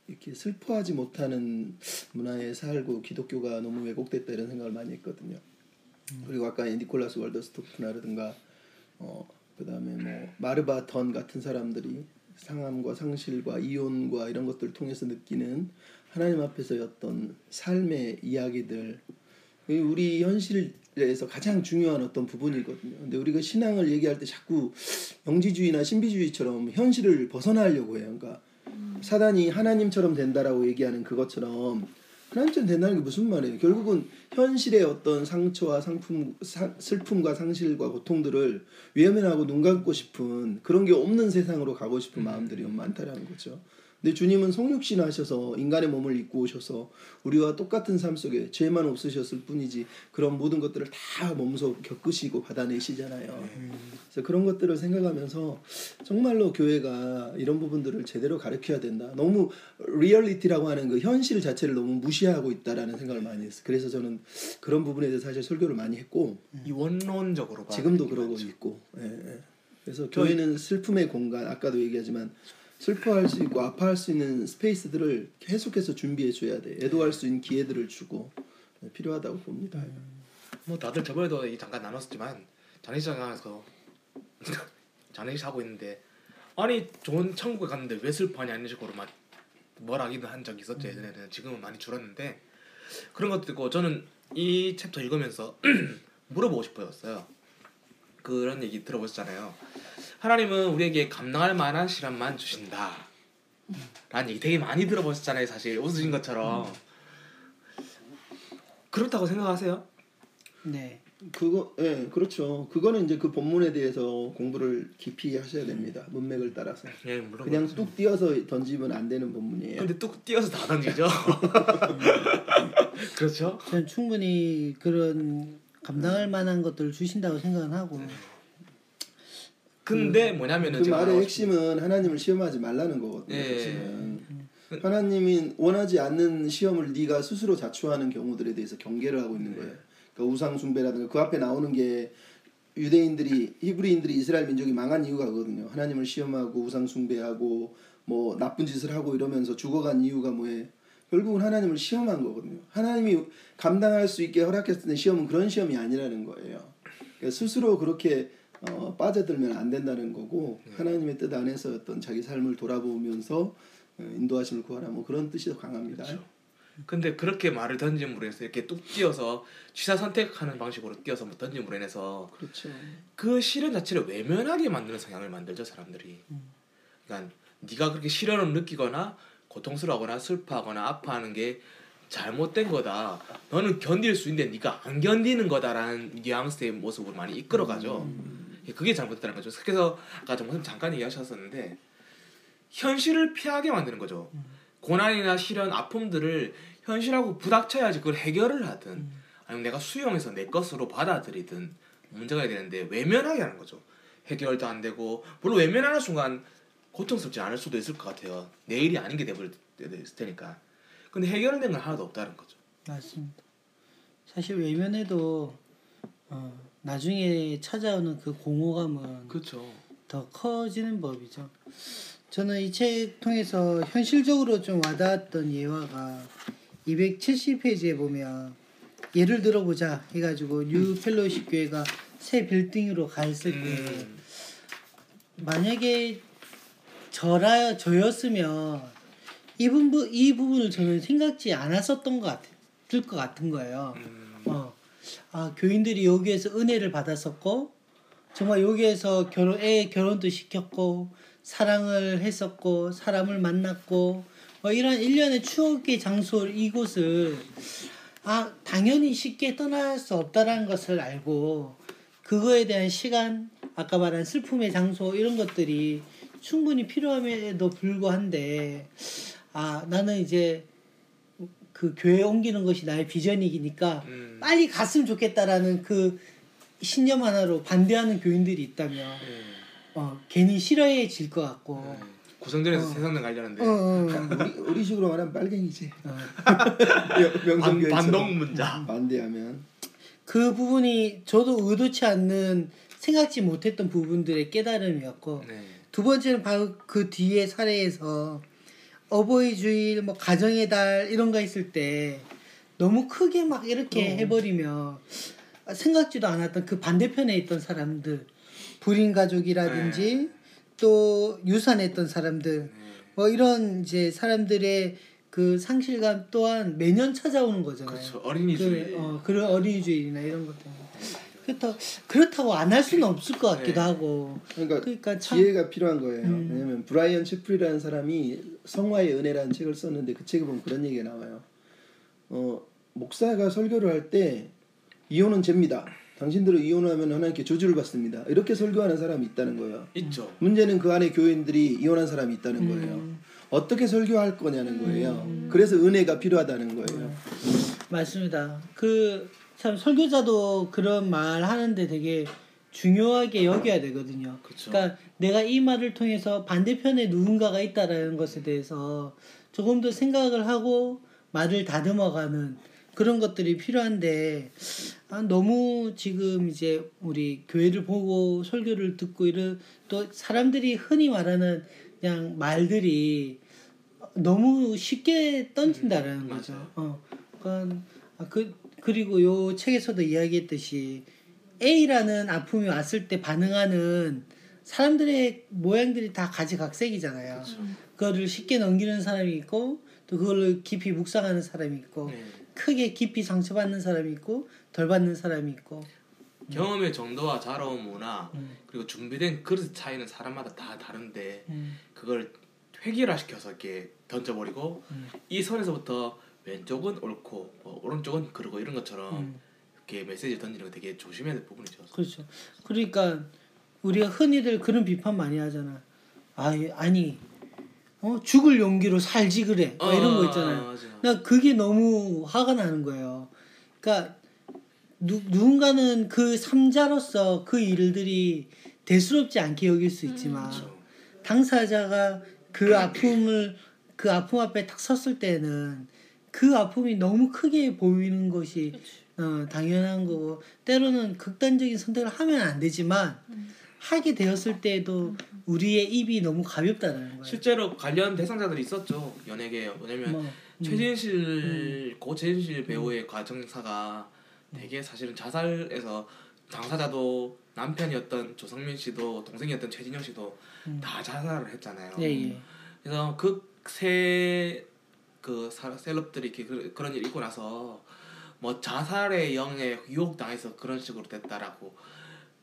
이렇게 슬퍼하지 못하는 문화에 살고 기독교가 너무 왜곡됐다 이런 생각을 많이 했거든요. 그리고 아까 니콜라스 월더스토프나라든가 어 그다음에 뭐 마르바 던 같은 사람들이 상함과 상실과 이혼과 이런 것들을 통해서 느끼는 하나님 앞에서의 어떤 삶의 이야기들 이 우리 현실 에서 가장 중요한 어떤 부분이거든요. 근데 우리가 신앙을 얘기할 때 자꾸 영지주의나 신비주의처럼 현실을 벗어나려고 해요. 그러니까 사단이 하나님처럼 된다라고 얘기하는 그것처럼 하나님처럼 된다는 게 무슨 말이에요? 결국은 현실의 어떤 상처와 상품, 사, 슬픔과 상실과 고통들을 외면하고 눈 감고 싶은 그런 게 없는 세상으로 가고 싶은 마음들이 많다라는 거죠. 근데 주님은 성육신 하셔서 인간의 몸을 입고 오셔서 우리와 똑같은 삶 속에 죄만 없으셨을 뿐이지 그런 모든 것들을 다 몸소 겪으시고 받아내시잖아요. 그래서 그런 것들을 생각하면서 정말로 교회가 이런 부분들을 제대로 가르쳐야 된다. 너무 리얼리티라고 하는 그 현실 자체를 너무 무시하고 있다라는 생각을 많이 했어요. 그래서 저는 그런 부분에 대해서 사실 설교를 많이 했고 이 원론적으로 봐야 지금도 그러고 많죠. 있고. 예, 예. 그래서 교회는 슬픔의 공간, 아까도 얘기하지만 슬퍼할 수 있고 아파할 수 있는 스페이스들을 계속해서 준비해 줘야 돼. 애도할 수 있는 기회들을 주고 예, 필요하다고 봅니다. 뭐 다들 저번에도 이 잠깐 나눴었지만 장례식장에서 장례식 하고 있는데 아니 좋은 천국에 갔는데 왜 슬퍼하냐 이런 식으로 막 뭐라기도 한 적이 있었죠 예전에는. 지금은 많이 줄었는데 그런 것도 있고 저는 이 챕터 읽으면서 물어보고 싶어졌어요. 그런 얘기 들어보셨잖아요 하나님은 우리에게 감당할 만한 시련만 주신다 라는 얘기 되게 많이 들어보셨잖아요 사실 웃으신 것처럼 그렇다고 생각하세요? 네. 그거 예 그렇죠 그거는 이제 그 본문에 대해서 공부를 깊이 하셔야 됩니다 문맥을 따라서 예, 물론 그냥 그렇죠. 뚝 띄어서 던지면 안 되는 본문이에요 근데 뚝 띄어서 다 던지죠. 그렇죠. 저는 충분히 그런 감당할 만한 것들을 주신다고 생각은 하고 근데 뭐냐면은 그 말의 핵심은 하나님을 시험하지 말라는 거거든요 예. 핵심은. 하나님이 원하지 않는 시험을 네가 스스로 자초하는 경우들에 대해서 경계를 하고 있는 거예요 그러니까 우상 숭배라든가 그 앞에 나오는 게 유대인들이 히브리인들이 이스라엘 민족이 망한 이유가 그거든요. 하나님을 시험하고 우상 숭배하고 뭐 나쁜 짓을 하고 이러면서 죽어간 이유가 뭐예요? 결국은 하나님을 시험한 거거든요. 하나님이 감당할 수 있게 허락했을 시험은 그런 시험이 아니라는 거예요. 그러니까 스스로 그렇게 어, 빠져들면 안 된다는 거고 하나님의 뜻 안에서 어떤 자기 삶을 돌아보면서 어, 인도하심을 구하라 뭐 그런 뜻이 더 강합니다. 근데 그렇게 말을 던짐으로 해서 이렇게 뚝 띄어서 취사 선택하는 방식으로 띄어서 뭐 던짐으로 인해서 그렇죠. 그 시련 자체를 외면하게 만드는 성향을 만들죠 사람들이. 그러니까 네가 그렇게 시련을 느끼거나 고통스러워하거나 슬퍼하거나 아파하는 게 잘못된 거다. 너는 견딜 수 있는데 네가 안 견디는 거다라는 뉘앙스의 모습으로 많이 이끌어가죠. 예, 그게 잘못됐다는 거죠. 그래서 아까 정선 잠깐 얘기하셨었는데 현실을 피하게 만드는 거죠. 고난이나 시련, 아픔들을 현실하고 부닥쳐야지 그걸 해결을 하든 아니면 내가 수용해서 내 것으로 받아들이든 문제가 되는데 외면하게 하는 거죠. 해결도 안 되고 물론 외면하는 순간 고통스럽지 않을 수도 있을 것 같아요. 내일이 아닌 게 돼버릴 테니까. 근데 해결된 건 하나도 없다는 거죠. 맞습니다. 사실 외면해도 어, 나중에 찾아오는 그 공허감은 그렇죠. 더 커지는 법이죠. 저는 이 책 통해서 현실적으로 좀 와닿았던 예화가 270페이지에 보면 예를 들어보자 해가지고 New Fellowship 교회가 새 빌딩으로 갔을 때 음, 만약에 저라 저였으면 이 부분 이 부분을 저는 생각지 않았었던 것 같아 들것 같은 거예요. 음, 어, 아 교인들이 여기에서 은혜를 받았었고 정말 여기에서 결혼 애 결혼도 시켰고 사랑을 했었고 사람을 만났고 뭐 이런 일련의 추억의 장소 이곳을 아 당연히 쉽게 떠날 수 없다라는 것을 알고 그거에 대한 시간 아까 말한 슬픔의 장소 이런 것들이 충분히 필요함에도 불구한데 아 나는 이제 그 교회 옮기는 것이 나의 비전이니까 음. 빨리 갔으면 좋겠다라는 그 신념 하나로 반대하는 교인들이 있다면 예. 어, 괜히 싫어해질 것 같고 예. 구성전에서 어. 세상을 가려는데 어, 어, 우리 우리 식으로 말하면 빨갱이지. 어. 반, 명성교회처럼 반동문자. 반대하면 그 부분이 저도 의도치 않는 생각지 못했던 부분들의 깨달음이었고 네. 두 번째는 바로 그 뒤에 사례에서 어버이 주일 뭐 가정의 달 이런 거 있을 때 너무 크게 막 이렇게 어. 해버리면 생각지도 않았던 그 반대편에 있던 사람들 불임 가족이라든지 또 유산했던 사람들 네. 뭐 이런 이제 사람들의 그 상실감 또한 매년 찾아오는 거잖아요. 그렇죠. 어린이주의. 그, 어, 그런 어린이 주일이나 이런 것 때문에. 그렇다고, 그렇다고 안 할 수는 없을 것 같기도 네. 하고. 그러니까, 그러니까 참- 지혜가 필요한 거예요. 음. 왜냐면 브라이언 채플이라는 사람이 성화의 은혜라는 책을 썼는데 그 책에 보면 그런 얘기가 나와요. 어, 목사가 설교를 할 때 이혼은 죄입니다. 당신들은 이혼하면 하나님께 저주를 받습니다. 이렇게 설교하는 사람이 있다는 거예요. 있죠. 문제는 그 안에 교인들이 이혼한 사람이 있다는 거예요. 음. 어떻게 설교할 거냐는 거예요. 그래서 은혜가 필요하다는 거예요. 맞습니다. 그 참 설교자도 그런 말 하는데 되게 중요하게 여겨야 되거든요. 그쵸. 그러니까 내가 이 말을 통해서 반대편에 누군가가 있다라는 것에 대해서 조금 더 생각을 하고 말을 다듬어가는 그런 것들이 필요한데 아, 너무 지금 이제 우리 교회를 보고 설교를 듣고 이런 또 사람들이 흔히 말하는 그냥 말들이 너무 쉽게 던진다라는 거죠. 맞아요. 어, 그러니까 아, 그 그리고 요 책에서도 이야기했듯이 A라는 아픔이 왔을 때 반응하는 사람들의 모양들이 다 가지각색이잖아요. 그거를 쉽게 넘기는 사람이 있고 또 그걸 깊이 묵상하는 사람이 있고 네. 크게 깊이 상처받는 사람이 있고 덜 받는 사람이 있고 경험의 정도와 자라온 문화 음. 그리고 준비된 그릇 차이는 사람마다 다 다른데 음. 그걸 획일화시켜서 이렇게 던져버리고 음. 이 선에서부터 왼쪽은 옳고 뭐 오른쪽은 그러고 이런 것처럼 음. 이렇게 메시지 던지는 거 되게 조심해야 될 부분이죠. 그렇죠. 그러니까 우리가 흔히들 그런 비판 많이 하잖아. 아 아니 어 죽을 용기로 살지 그래. 막 이런 거 있잖아요. 어, 맞아. 나 그게 너무 화가 나는 거예요. 그러니까 누, 누군가는 그 삼자로서 그 일들이 대수롭지 않게 여길 수 있지만 그렇죠. 당사자가 그 아픔을 그 아픔 앞에 딱 섰을 때는 그 아픔이 너무 크게 보이는 것이 어, 당연한 거고 때로는 극단적인 선택을 하면 안 되지만 하게 되었을 때에도 우리의 입이 너무 가볍다는 거예요. 실제로 관련 대상자들이 있었죠 연예계에 뭐냐면 뭐, 음. 최진실 고 최진실 배우의 과정사가 되게 사실은 자살해서 당사자도 남편이었던 조성민 씨도 동생이었던 최진영 씨도 음. 다 자살을 했잖아요. 예, 예. 그래서 그 세 그 셀럽들이 이렇게 그, 그런 일 있고 나서 뭐 자살의 영에 유혹 당해서 그런 식으로 됐다라고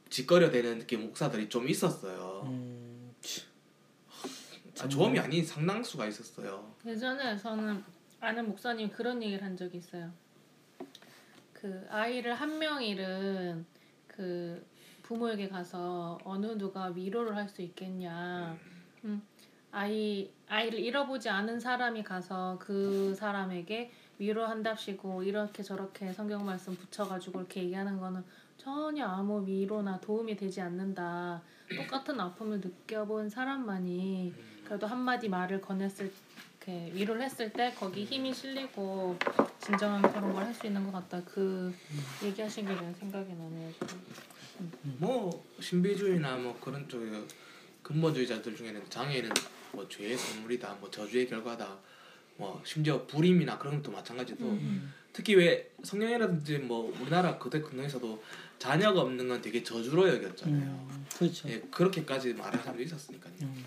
짓거려대는 이렇게 목사들이 좀 있었어요. 음, 아, 조음이 아닌 상당수가 있었어요. 예전에 저는 아는 목사님 그런 얘기를 한 적이 있어요. 그 아이를 한 명 잃은 그 부모에게 가서 어느 누가 위로를 할 수 있겠냐. 음, 아이 아이를 잃어보지 않은 사람이 가서 그 사람에게 위로한답시고 이렇게 저렇게 성경 말씀 붙여가지고 이렇게 얘기하는 거는 전혀 아무 위로나 도움이 되지 않는다. 똑같은 아픔을 느껴본 사람만이 그래도 한마디 말을 건넸을 이렇게 위로를 했을 때 거기 힘이 실리고 진정한 그런 걸 할 수 있는 것 같다. 그 얘기하신 게 제가 생각이 나네요. 지금. 뭐 신비주의나 뭐 그런 쪽의 근본주의자들 중에는 장애는 뭐 죄의 선물이다, 뭐 저주의 결과다, 뭐 심지어 불임이나 그런 것도 마찬가지도 음. 특히 왜 성령이라든지 뭐 우리나라 그대 근동에서도 자녀가 없는 건 되게 저주로 여겼잖아요. 음, 그렇죠. 예, 그렇게까지 말하는 사람도 있었으니까요. 음.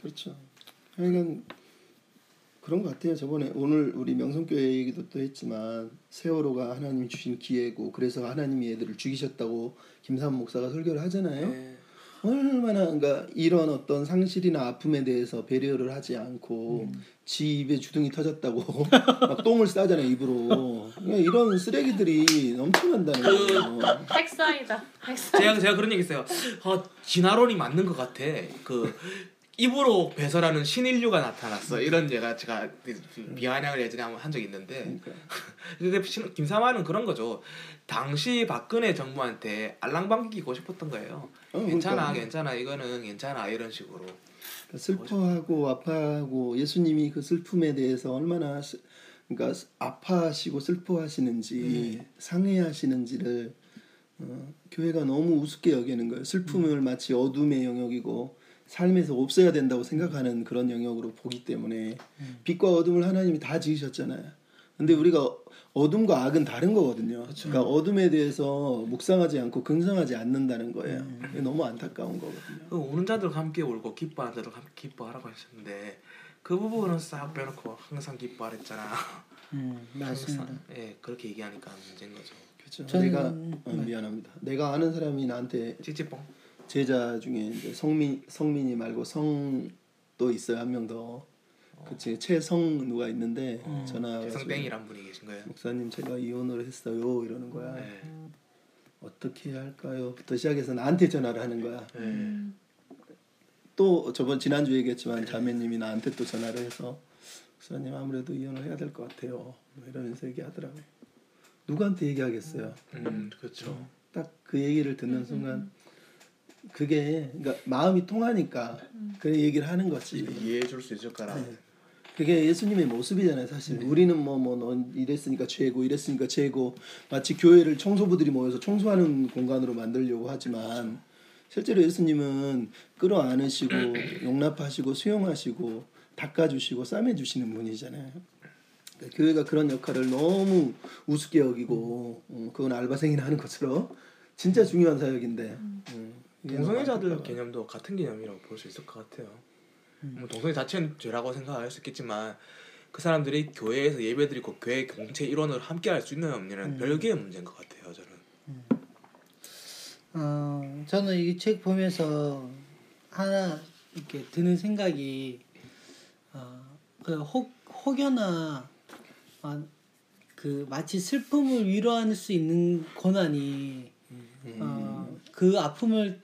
그렇죠. 그러니까 그런 것 같아요. 저번에 오늘 우리 명성교회 얘기도 또 했지만 세월호가 하나님이 주신 기회고 그래서 하나님이 애들을 죽이셨다고 김삼 목사가 설교를 하잖아요. 예. 얼마나 그러니까 이런 어떤 상실이나 아픔에 대해서 배려를 하지 않고 지 입에 주둥이 터졌다고 막 똥을 싸잖아요 입으로 그러니까 이런 쓰레기들이 넘쳐난다는 거예요. 핵사이다. 핵사이. 제가 제가 그런 얘기 했어요. 어, 진화론이 맞는 것 같아. 그 입으로 배설하는 신인류가 나타났어. 이런 얘가 제가 비아냥을 예전에 한 적이 있는데 그러니까. 신- 김사만은 그런 거죠. 당시 박근혜 정부한테 알랑방기고 싶었던 거예요. 어, 괜찮아, 그러니까. 괜찮아, 이거는 괜찮아 이런 식으로. 그러니까 슬퍼하고 아파하고 예수님이 그 슬픔에 대해서 얼마나 스- 그러니까 아파하시고 슬퍼하시는지 상해하시는지를 어, 교회가 너무 우습게 여기는 거예요. 슬픔을 마치 어둠의 영역이고 삶에서 없애야 된다고 생각하는 그런 영역으로 보기 때문에 빛과 어둠을 하나님이 다 지으셨잖아요. 근데 우리가 어둠과 악은 다른 거거든요. 그러니까 어둠에 대해서 묵상하지 않고 긍정하지 않는다는 거예요. 이게 너무 안타까운 거거든요. 그 우는 자들과 함께 울고 기뻐하는 자들과 함께 기뻐하라고 하셨는데 그 부분은 싹 빼놓고 항상 기뻐하랬잖아. 음, 맞습니다. 예, 그렇게 얘기하니까 문제인 거죠. 그렇죠. 저는- 내가 어, 미안합니다. 내가 아는 사람이 나한테 찌찌뽕. 제자 중에 이제 성민 성민이 말고 성도 있어요 한 명 더. 그치 최성 누가 있는데 전화 와가지고 성땡이란 분이 계신 거예요. 목사님 제가 이혼을 했어요 이러는 거야. 네. 어떻게 할까요?부터 시작해서 나한테 전화를 하는 거야. 네. 또 저번 지난주 에 얘기했지만 자매님이 나한테 또 전화를 해서 목사님 아무래도 이혼을 해야 될 것 같아요. 뭐 이러면서 얘기하더라고요. 누구한테 얘기하겠어요? 음, 그렇죠. 딱 그 얘기를 듣는 순간 그게 그러니까 마음이 통하니까 그 얘기를 하는 거지. 이해해 줄 수 있을 거라. 네. 그게 예수님의 모습이잖아요, 사실. 우리는 뭐뭐넌 이랬으니까 죄고 이랬으니까 죄고 마치 교회를 청소부들이 모여서 청소하는 공간으로 만들려고 하지만 실제로 예수님은 끌어안으시고 용납하시고 수용하시고 닦아주시고 싸매주시는 분이잖아요. 그러니까 교회가 그런 역할을 너무 우습게 여기고 어, 그건 알바생이나 하는 것처럼 진짜 중요한 사역인데 음, 너무 동성애자들. 개념도 같은 개념이라고 볼 수 있을 것 같아요. 뭐 동성애 자체는 죄라고 생각할 수 있겠지만 그 사람들이 교회에서 예배드리고 교회 공체 일원으로 함께 할 수 있는 없느냐는 별개의 문제인 것 같아요. 저는. 어, 저는 이 책 보면서 하나 이렇게 드는 생각이 어, 그 혹, 혹여나 어, 그 마치 슬픔을 위로할 수 있는 고난이 어, 그 아픔을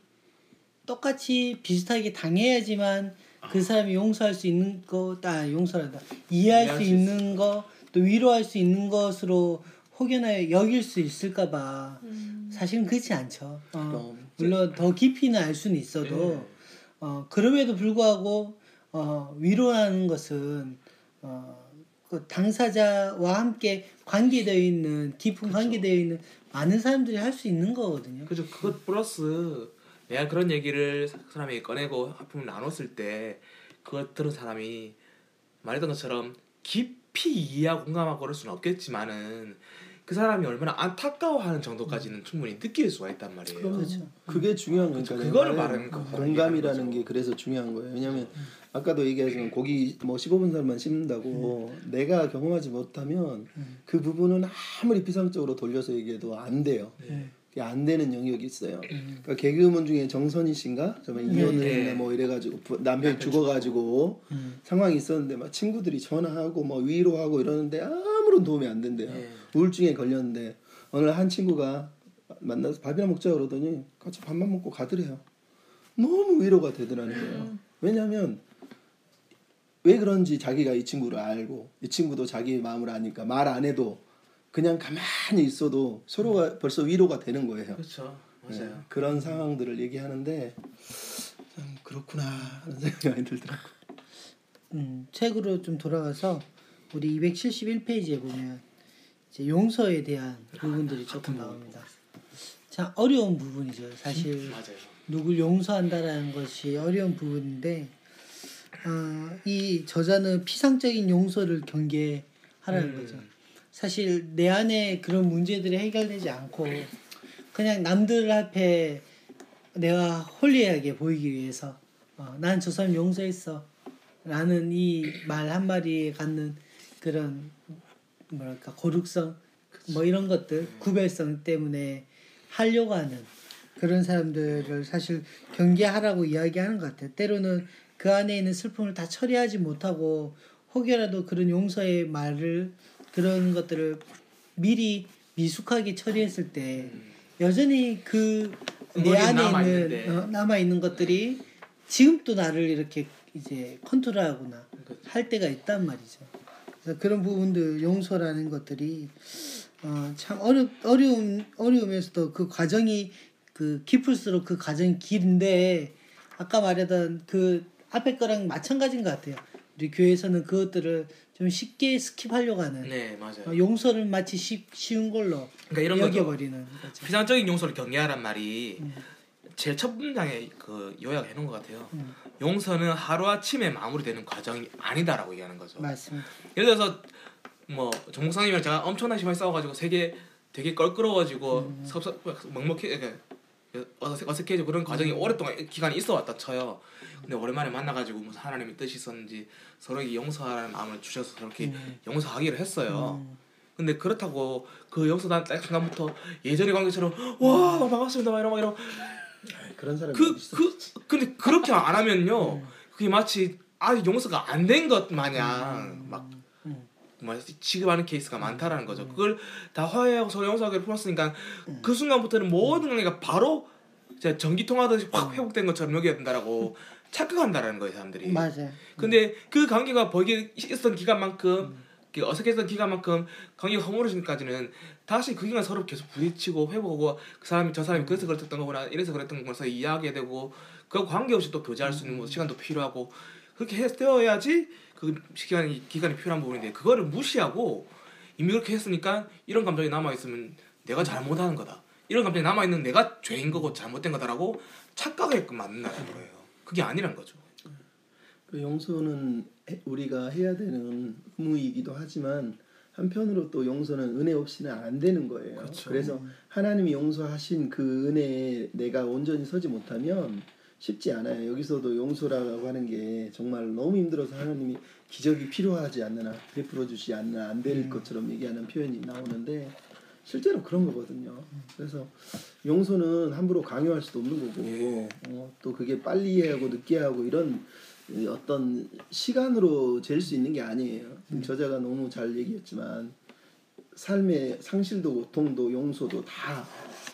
똑같이 비슷하게 당해야지만 그 사람이 용서할 수 있는 거, 아 용서란다 이해할 이해할 수 수 있는 거, 또 위로할 수 있는 것으로 혹여나 여길 수 있을까봐 음. 사실은 그렇지 않죠. 어. 물론 더 깊이는 알 수는 있어도 네. 어, 그럼에도 불구하고 어, 위로라는 것은 어, 그 당사자와 함께 관계되어 있는 깊은 관계되어 있는 많은 사람들이 할 수 있는 거거든요. 그죠. 그것 플러스 내가 그런 얘기를 사- 사람에게 꺼내고 아픔을 나눴을 때 그것 들은 사람이 말했던 것처럼 깊이 이해하고 공감하고 그럴 수는 없겠지만은 그 사람이 얼마나 안타까워하는 정도까지는 충분히 느낄 수가 있단 말이에요. 그렇죠. 그게 중요한 거니까. 그거를 말하는 거- 공감이라는 얘기하는 게 그래서 중요한 거예요. 왜냐하면 아까도 얘기하지만 고기 뭐 15분 살만 씹는다고 내가 경험하지 못하면 그 부분은 아무리 비상적으로 돌려서 얘기해도 안 돼요. 네. 그게 안 되는 영역이 있어요. 그러니까 개그우먼 중에 정선희 씨인가 정말 이혼을 네. 뭐 이래가지고 부- 남편이 죽어가지고 음. 상황이 있었는데 막 친구들이 전화하고 뭐 위로하고 이러는데 아무런 도움이 안 된대요. 네. 우울증에 걸렸는데 어느 날한 친구가 만나서 밥이나 먹자 그러더니 같이 밥만 먹고 가더래요. 너무 위로가 되더라는 거예요. 왜냐하면 왜 그런지 자기가 이 친구를 알고 이 친구도 자기의 마음을 아니까 말 안 해도 그냥 가만히 있어도 서로가 벌써 위로가 되는 거예요. 그렇죠. 네, 맞아요. 그런 상황들을 얘기하는데 참 그렇구나 하는 생각이 많이 들더라고요. 음, 책으로 좀 돌아가서 우리 271페이지에 보면 이제 용서에 대한 부분들이 조금 나옵니다. 참 어려운 부분이죠. 사실 맞아요. 누굴 용서한다라는 것이 어려운 부분인데 아, 이 저자는 피상적인 용서를 경계하라는 음. 거죠. 사실 내 안에 그런 문제들이 해결되지 않고 그냥 남들 앞에 내가 홀리하게 보이기 위해서 어, 난저 사람 용서했어 라는 이 말 한마디에 갖는 그런 뭐랄까 고룩성 뭐 이런 것들 구별성 때문에 하려고 하는 그런 사람들을 사실 경계하라고 이야기하는 것 같아요. 때로는 그 안에 있는 슬픔을 다 처리하지 못하고 혹여라도 그런 용서의 말을 그런 것들을 미리 미숙하게 처리했을 때 여전히 그 내 안에. 있는 어, 남아 있는 것들이 지금 또 나를 이렇게 이제 컨트롤하거나 그렇죠. 할 때가 있단 말이죠. 그래서 그런 부분들 용서라는 것들이 어, 참 어렵 어려움 어려우면서도 그 과정이 그 깊을수록 그 과정이 긴데 아까 말했던 그 앞에 거랑 마찬가지인 것 같아요. 우리 교회에서는 그것들을 좀 쉽게 스킵하려고 하는 네 맞아요. 어, 용서를 마치 쉽, 쉬운 걸로 그러니까 이런. 여겨버리는 거죠. 피상적인 용서를 경계하란 말이 음. 제일 첫 문장에 그 요약해 놓은 것 같아요. 음. 용서는 하루 아침에 마무리되는 과정이 아니다라고 얘기하는 거죠. 맞습니다. 예를 들어서 뭐 정목사님이랑 제가 엄청나게 심하게 싸워가지고 세계 되게 껄끄러워지고 음. 섭섭 먹먹해 어색, 어색해지고 그런 과정이 오랫동안 기간이 있어 왔다 쳐요. 근데 오랜만에 만나가지고 무슨 하나님의 뜻이 있었는지 서로에게 용서하라는 마음을 주셔서 그렇게 음. 용서하기를 했어요. 음. 근데 그렇다고 그 용서단 딱 순간부터 예전의 관계처럼 와 반갑습니다 막 이러고 이러고 그런 사람이 그? 그, 근데 그렇게 안 하면요. 음. 그게 마치 아직 용서가 안 된 것 마냥 막 음. 뭐 취급하는 케이스가 많다라는 거죠. 그걸 다 화해하고 서로 용서하기로 풀었으니까 음. 그 순간부터는 모든 관계가 바로 전기 통하듯이 확 회복된 것처럼 여겨야 된다라고 착각한다라는 거예요, 사람들이. 음. 맞아요. 근데 그 관계가 있었던 기간만큼 그 어색했던 기간만큼 관계가 허물어지기까지는 다시 그 기간 서로 계속 부딪히고 회복하고 그 사람이 저 사람이 그래서 그랬던 거구나 이래서 그랬던 거면서 이야기해야 되고 그 관계없이 또 교제할 수 있는 뭐 시간도 필요하고 그렇게 해 되어야지 그 시간이 기간이 필요한 부분인데 그거를 무시하고 이미 그렇게 했으니까 이런 감정이 남아 있으면 내가 잘못하는 거다 이런 감정이 남아 있는 내가 죄인 거고 잘못된 거다라고 착각하게끔 만든다는 거예요. 그게 아니란 거죠. 그 용서는 해- 우리가 해야 되는 의무이기도 하지만 한편으로 또 용서는 은혜 없이는 안 되는 거예요. 그렇죠. 그래서 하나님이 용서하신 그 은혜에 내가 온전히 서지 못하면 쉽지 않아요. 여기서도 용서라고 하는 게 정말 너무 힘들어서 하나님이 기적이 필요하지 않느나 베풀어 주지 않느나 안 될 것처럼 얘기하는 표현이 나오는데 실제로 그런 거거든요. 그래서 용서는 함부로 강요할 수도 없는 거고 예. 어, 또 그게 빨리 하고 늦게 하고 이런 이 어떤 시간으로 잴 수 있는 게 아니에요. 지금 저자가 너무 잘 얘기했지만 삶의 상실도 고통도 용서도 다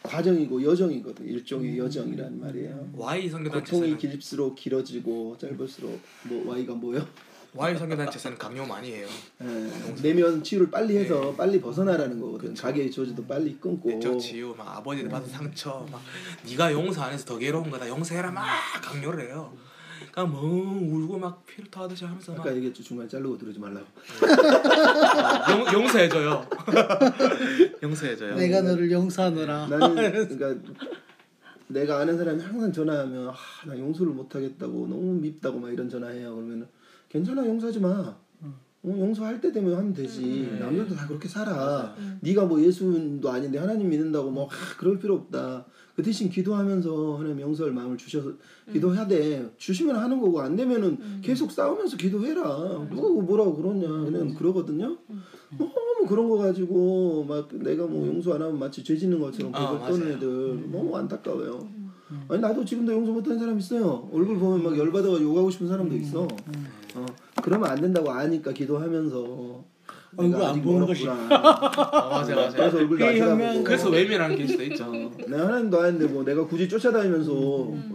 과정이고 여정이거든. 일종의 여정이란 말이에요. Y 성교단 고통이 길수록 길어지고 짧을수록 뭐 Y가 뭐요? Y 성교단 제사는 강요 많이 해요. 예, 내면 치유를 빨리 해서 빨리 벗어나라는 거거든. 가게의 조지도 빨리 끊고. 내적 치유, 막 아버지한테 받은 상처, 막 네가 용서 안 해서 더 괴로운 거다. 용서해라 막 강요를 해요. 그러니까 뭐 울고 막 피를 토하듯이 하면서 막 아까 얘기했죠 중간에 자르고 들으지 말라고. 용, 용서해줘요. 용서해줘요. 내가 너를 용서하노라. 나는 그러니까 내가 아는 사람이 항상 전화하면 아, 나 용서를 못 하겠다고 너무 밉다고 막 이런 전화해요. 그러면 괜찮아 용서하지 마. 어, 용서할 때 되면 하면 되지. 음. 남들도 다 그렇게 살아. 네가 뭐 예수도 아닌데 하나님 믿는다고 뭐 아, 그럴 필요 없다. 그 대신 기도하면서 하나님 용서할 마음을 주셔서 기도해야 돼. 주시면 하는 거고 안 되면은 계속 싸우면서 기도해라. 누가 뭐라고 그러냐. 그냥 그러거든요. 너무 그런 거 가지고 막 내가 뭐 용서 안 하면 마치 죄 짓는 것처럼 아, 그걸 떠는 맞아요. 애들 너무 안타까워요. 아니 나도 지금도 용서 못하는 사람 있어요. 얼굴 보면 막 열받아가 욕하고 싶은 사람도 있어. 어 그러면 안 된다고 아니까 기도하면서 얼굴 안 보는 멀었구나. 아, 맞아 맞아. 그래서 얼굴도 안 쳐다보고. 그래서 외면하는 케이스도 있죠. 어, 내가 하나님도 아닌데 뭐 내가 굳이 쫓아다니면서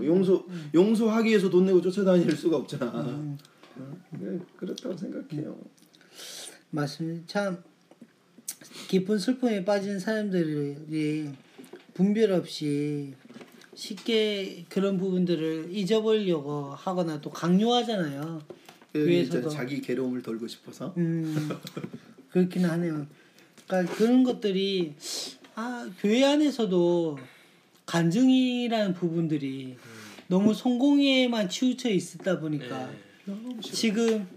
용서 용서하기 위해서 돈 내고 쫓아다닐 수가 없잖아. 어, 네, 그렇다고 생각해요. 맞습니다. 참 깊은 슬픔에 빠진 사람들이 분별 없이 쉽게 그런 부분들을 잊어버리려고 하거나 또 강요하잖아요. 교회에서도. 자기 괴로움을 덜고 싶어서. 음, 그렇긴 하네요. 그러니까 그런 것들이 아 교회 안에서도 간증이라는 부분들이 너무 성공에만 치우쳐 있었다 보니까 네. 지금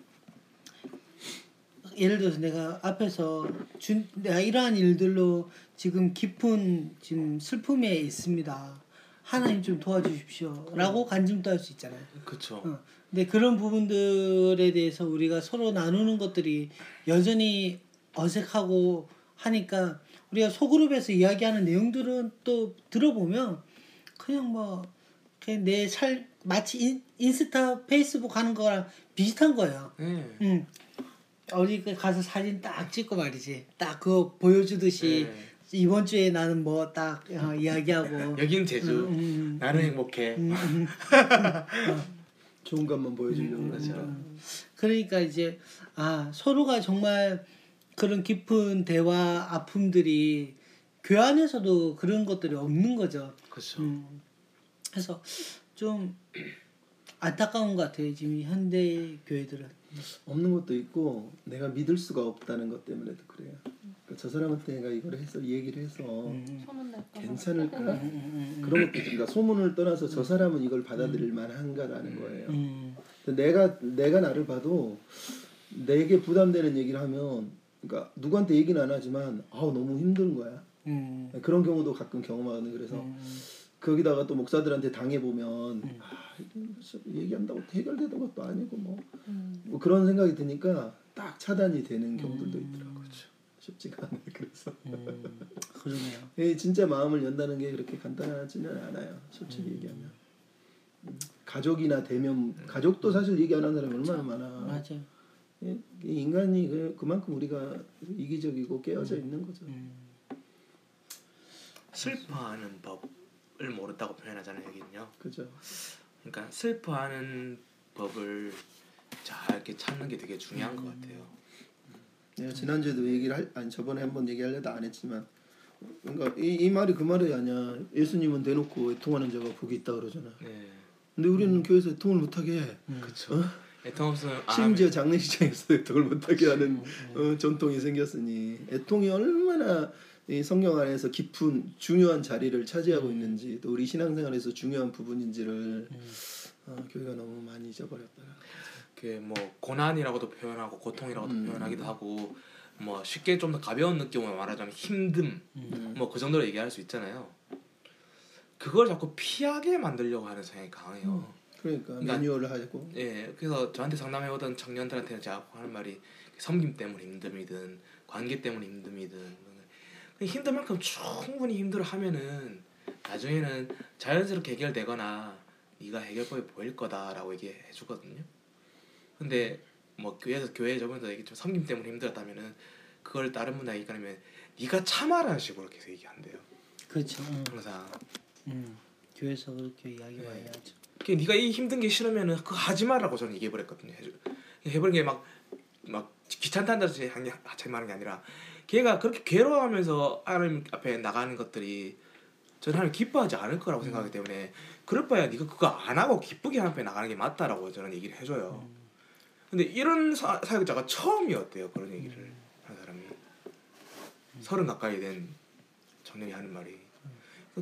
예를 들어서 내가 앞에서 준 내가 이러한 일들로 지금 깊은 지금 슬픔에 있습니다. 하나님 좀 도와주십시오라고 간증도 할 수 있잖아요. 그렇죠. 어. 근데 그런 부분들에 대해서 우리가 서로 나누는 것들이 여전히 어색하고 하니까 우리가 소그룹에서 이야기하는 내용들은 또 들어보면 그냥 뭐 그냥 내 살 마치 인, 인스타 페이스북 하는 거랑 비슷한 거예요. 네. 응. 어디 가서 사진 딱 찍고 말이지. 딱 그거 보여주듯이 네. 이번 주에 나는 뭐 딱 이야기하고 여긴 제주. 음, 음, 나는 행복해. 음, 음. 어. 좋은 것만 보여주려고 음, 그러죠. 음. 그러니까 이제 아 서로가 정말 그런 깊은 대화 아픔들이 교회 안에서도 그런 것들이 없는 거죠. 그렇죠. 음. 그래서 좀 안타까운 것 같아요. 지금 이 현대 교회들은. 없는 것도 있고 내가 믿을 수가 없다는 것 때문에도 그래요. 그러니까 저 사람한테 내가 이걸 해서 이 얘기를 해서 음. 봐. 괜찮을까? 음, 음, 음, 그런 것도 있죠. 그러니까 소문을 떠나서 저 사람은 이걸 받아들일 만한가라는 거예요. 음. 내가 내가 나를 봐도 내게 부담되는 얘기를 하면 그러니까 누구한테 얘기는 안 하지만 아우 너무 힘든 거야. 음. 그런 경우도 가끔 경험하거든. 그래서 음. 거기다가 또 목사들한테 당해 보면 아, 얘기한다고 해결되는 것도 아니고 뭐, 음. 뭐 그런 생각이 드니까 딱 차단이 되는 경우들도 있더라고요. 쉽지가 않아요. 그래서 음. 그러네요. 예, 진짜 마음을 연다는 게 그렇게 간단하지는 않아요. 솔직히 음. 얘기하면 음, 가족이나 대면 가족도 사실 얘기 안 하는 사람이 얼마나 많아. 맞아요. 예, 이 인간이 그, 그만큼 우리가 이기적이고 깨어져 있는 거죠. 음. 슬퍼하는 법을 모른다고 표현하잖아요, 여기는요. 그죠. 그러니까 슬퍼하는 법을 잘 이렇게 찾는 게 되게 중요한 것 같아요. 내가 지난주에도 얘기를 할, 아니 저번에 한번 얘기하려다 안 했지만 그러니까 이, 이 말이 그 말이 아니야. 예수님은 대놓고 애통하는 자가 복이 있다 그러잖아. 네, 근데 우리는 교회에서 애통을 못하게 해. 그렇죠. 애통 없으면 안 심지어 장례식장에서 애통을 못하게 하는 어, 전통이 생겼으니 애통이 얼마나 이 성경 안에서 깊은 중요한 자리를 차지하고 있는지 또 우리 신앙생활에서 중요한 부분인지를 어, 교회가 너무 많이 잊어버렸 더라. 그뭐 고난이라고도 표현하고 고통이라고도 음. 표현하기도 하고 뭐 쉽게 좀 더 가벼운 느낌으로 말하자면 힘듦 음. 뭐그 정도로 얘기할 수 있잖아요. 그걸 자꾸 피하게 만들려고 하는 성향이 강해요. 그러니까 그러니까- 매뉴얼을 하고 예, 그래서 저한테 상담해 오던 청년들한테 제가 하는 말이 섬김 때문에 힘듦이든 관계 때문에 힘듦이든 힘든 만큼 충분히 힘들어 하면은 나중에는 자연스럽게 해결되거나 네가 해결법이 보일 거다라고 얘기해 주거든요. 근데 뭐 교회에서 교회 저번에도 얘기했지만 섬김 때문에 힘들었다면은 그걸 다른 분에게 얘기하면 네가 참아라는 식으로 계속 얘기한대요. 그렇죠. 음. 항상. 음. 교회에서 그렇게 이야기 많이 네. 하죠. 그 네가 이 힘든 게 싫으면은 그거 하지 말라고 저는 얘기해 버렸거든요. 해 버린 게막막 귀찮다는 듯이 하는 게 하지 말하는 게 아니라 걔가 그렇게 괴로워하면서 하나님 앞에 나가는 것들이 저는 하나님 기뻐하지 않을 거라고 생각하기 때문에 그럴 바야 네가 그거 안 하고 기쁘게 하나님 앞에 나가는 게 맞다라고 저는 얘기를 해줘요. 근데 이런 사, 사역자가 처음이었대요 그런 얘기를 하는 사람이 서른 가까이 된 청년이 하는 말이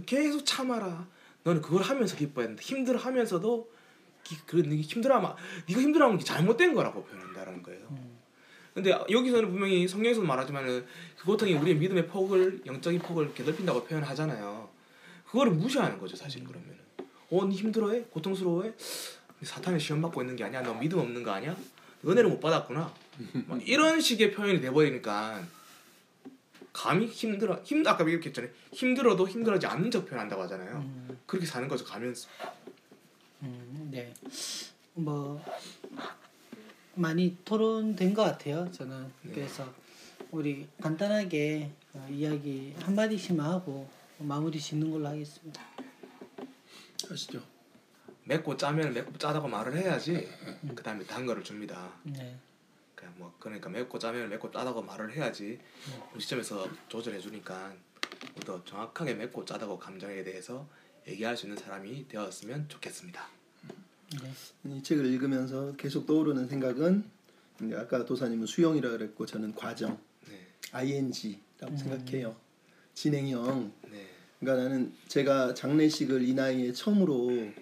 계속 참아라. 너는 그걸 하면서 기뻐야 된다. 힘들어하면서도 기- 그 네가 힘들어하면 네가 힘들어하면 그게 잘못된 거라고 표현한다라는 거예요. 음. 근데 여기서는 분명히 성경에서도 말하지만은 그 고통이 우리의 믿음의 폭을 영적인 폭을 이렇게 넓힌다고 표현하잖아요. 그거를 무시하는 거죠 사실 그러면은. 어, 네 힘들어해? 고통스러워해? 사탄의 시험 받고 있는 게 아니야? 너 믿음 없는 거 아니야? 은혜를 못 받았구나. 막 이런 식의 표현이 돼버리니까 감히 힘들어 힘 아까 이렇게 했잖아요. 힘들어도 힘들어지 않는 척 표현한다고 하잖아요. 음. 그렇게 사는 거죠 가면서. 음, 네. 뭐 많이 토론된 것 같아요. 저는 네. 그래서 우리 간단하게 어, 이야기 한 마디씩만 하고 마무리 짓는 걸로 하겠습니다. 아시죠? 맵고 짜면 맵고 짜다고 말을 해야지 그 다음에 단 거를 줍니다. 네. 그러니까 뭐 그러니까 맵고 짜면 맵고 짜다고 말을 해야지 그 시점에서 조절해 주니까 더 정확하게 맵고 짜다고 감정에 대해서 얘기할 수 있는 사람이 되었으면 좋겠습니다. 네. 이 책을 읽으면서 계속 떠오르는 생각은 아까 도사님은 수용이라 그랬고 저는 과정 네, ing라고 생각해요. 진행형. 네, 그러니까 나는 제가 장례식을 이 나이에 처음으로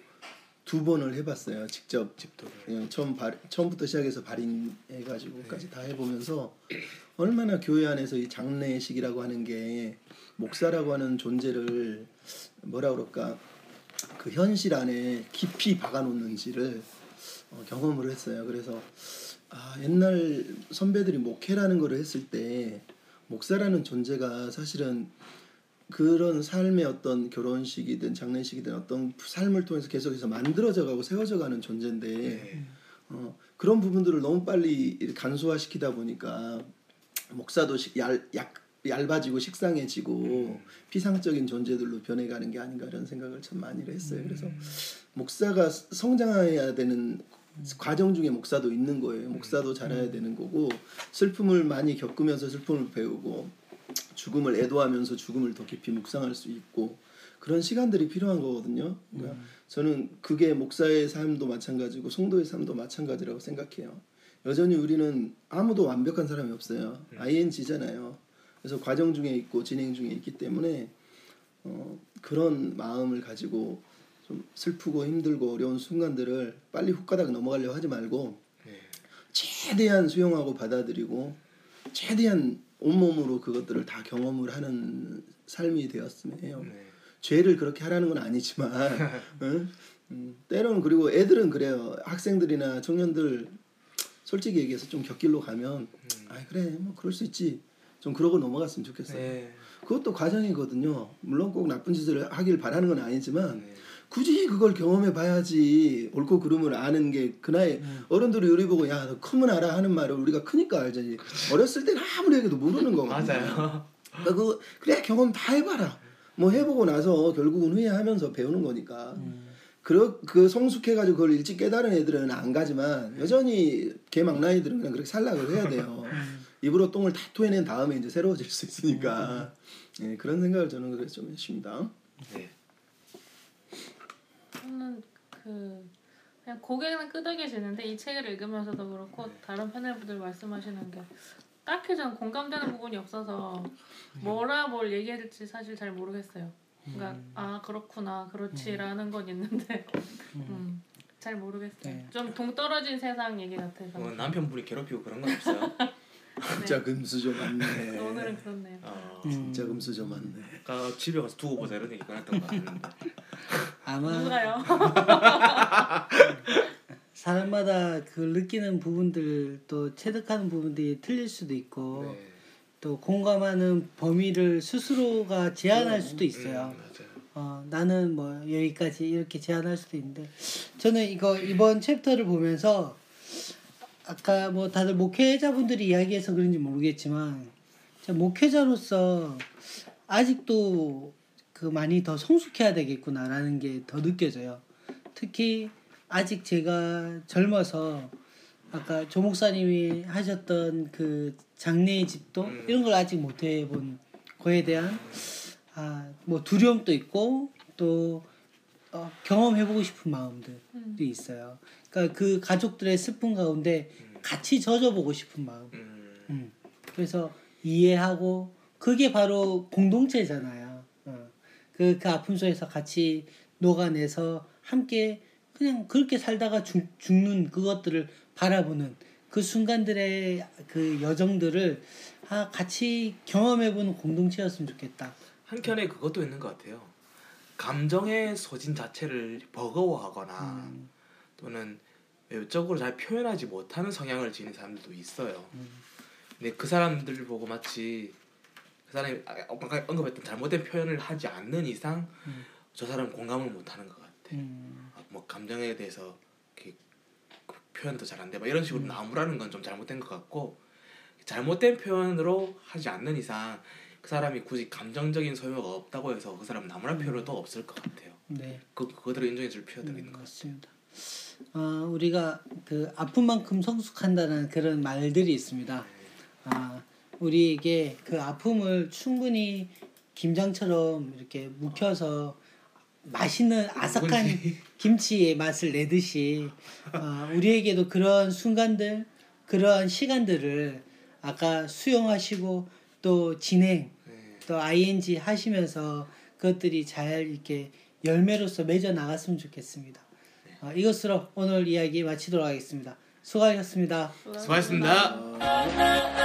두 번을 해봤어요. 직접 집도를. 예, 처음 발, 처음부터 시작해서 발인해가지고까지 다 해보면서 얼마나 교회 안에서 이 장례식이라고 하는 게 목사라고 하는 존재를 뭐라 그럴까 그 현실 안에 깊이 박아놓는지를 어, 경험을 했어요. 그래서 아, 옛날 선배들이 목회라는 거를 했을 때 목사라는 존재가 사실은 그런 삶의 어떤 결혼식이든 장례식이든 어떤 삶을 통해서 계속해서 만들어져가고 세워져가는 존재인데 네. 어, 그런 부분들을 너무 빨리 간소화시키다 보니까 목사도 시- 얄, 약 얇아지고 식상해지고 음. 피상적인 존재들로 변해가는 게 아닌가 이런 생각을 참 많이 했어요. 음. 그래서 목사가 성장해야 되는 과정 중에 목사도 있는 거예요. 목사도 자라야 되는 거고 슬픔을 많이 겪으면서 슬픔을 배우고 죽음을 애도하면서 죽음을 더 깊이 묵상할 수 있고 그런 시간들이 필요한 거거든요. 그러니까 저는 그게 목사의 삶도 마찬가지고 성도의 삶도 마찬가지라고 생각해요. 여전히 우리는 아무도 완벽한 사람이 없어요. ING잖아요. 그래서 과정 중에 있고 진행 중에 있기 때문에 어, 그런 마음을 가지고 좀 슬프고 힘들고 어려운 순간들을 빨리 훅가닥 넘어가려고 하지 말고 네. 최대한 수용하고 받아들이고 최대한 온몸으로 그것들을 다 경험을 하는 삶이 되었으면 해요. 네. 죄를 그렇게 하라는 건 아니지만 응? 음, 때로는 그리고 애들은 그래요. 학생들이나 청년들 솔직히 얘기해서 좀 곁길로 가면 아 그래 뭐 그럴 수 있지 좀 그러고 넘어갔으면 좋겠어요. 네. 그것도 과정이거든요. 물론 꼭 나쁜 짓을 하길 바라는 건 아니지만 네. 굳이 그걸 경험해 봐야지 옳고 그름을 아는 게 그 나이 어른들이 우리 보고 야 너 크면 알아 하는 말을 우리가 크니까 알지 어렸을 때는 아무리 얘기도 모르는 거거든요. 맞아요. 그러니까 그 그래 경험 다 해봐라. 뭐 해보고 나서 결국은 후회하면서 배우는 거니까. 그, 그 성숙해가지고 그걸 일찍 깨달은 애들은 안 가지만 여전히 개막나이들은 그냥 그렇게 살락을 해야 돼요. 입으로 똥을 다 토해낸 다음에 이제 새로워질 수 있으니까. 예, 그런 생각을 저는 그래서 좀 했습니다. 네. 저는 그 그냥 고개는 끄덕여지는데 이 책을 읽으면서도 그렇고 다른 패널분들 말씀하시는 게 딱히 전 공감되는 부분이 없어서 뭐라 뭘 얘기해야 될지 사실 잘 모르겠어요. 그러니까 아 그렇구나 그렇지라는 건 있는데 음, 잘 모르겠어요. 네. 좀 동떨어진 세상 얘기 같아서. 뭐 남편분이 괴롭히고 그런 건 없어요. 진짜 금수저 맞네. 오늘은 그렇네요. 어, 진짜 금수저 맞네. 아까 집에 가서 두고 보자 이런 얘기 꺼냈던 거 같은데. 아마 누가요? 사람마다 그 느끼는 부분들 또 체득하는 부분들이 틀릴 수도 있고 네. 또 공감하는 범위를 스스로가 제한할 수도 있어요. 음, 맞아요. 어, 나는 뭐 여기까지 이렇게 제한할 수도 있는데 저는 이거 이번 챕터를 보면서 아까 뭐 다들 목회자분들이 이야기해서 그런지 모르겠지만 목회자로서 아직도 그 많이 더 성숙해야 되겠구나라는 게 더 느껴져요. 특히 아직 제가 젊어서 아까 조 목사님이 하셨던 그 장례의 집도 음. 이런 걸 아직 못 해본 거에 대한 아 뭐 두려움도 있고 또 어, 경험해보고 싶은 마음들이 음. 있어요. 그러니까 그 가족들의 슬픔 가운데 같이 젖어보고 싶은 마음. 음, 음. 그래서 이해하고 그게 바로 공동체잖아요. 어. 그, 그 아픔 속에서 같이 녹아내서 함께 그냥 그렇게 살다가 죽, 죽는 그것들을 바라보는 그 순간들의 그 여정들을 아, 같이 경험해보는 공동체였으면 좋겠다. 한켠에 그것도 있는 것 같아요. 감정의 소진 자체를 버거워하거나 음. 또는 외적으로 잘 표현하지 못하는 성향을 지닌 사람들도 있어요. 음. 근데 그 사람들을 보고 마치 그 사람이 아까 언급했던 잘못된 표현을 하지 않는 이상 음. 저 사람은 공감을 못하는 것 같아. 음. 아, 뭐 감정에 대해서 이렇게 그 표현도 잘 안 돼. 막 이런 식으로 나무라는 건 좀 잘못된 것 같고 잘못된 표현으로 하지 않는 이상 그 사람이 굳이 감정적인 소요가 없다고 해서 그 사람 나무란 표현은 또 없을 것 같아요. 네. 그 그거들을 인정해줄 필요가 음, 있는 것 같아요. 맞습니다. 어, 우리가 그 아픈 만큼 성숙한다는 그런 말들이 있습니다. 아, 우리에게 그 아픔을 충분히 김장처럼 이렇게 묵혀서 맛있는 아삭한 김치의 맛을 내듯이 어, 우리에게도 그런 순간들, 그러한 시간들을 아까 수용하시고 또 진행, 네. 또 ing 하시면서 그것들이 잘 이렇게 열매로서 맺어 나갔으면 좋겠습니다. 어, 이것으로 오늘 이야기 마치도록 하겠습니다. 수고하셨습니다. 수고하셨습니다. 아,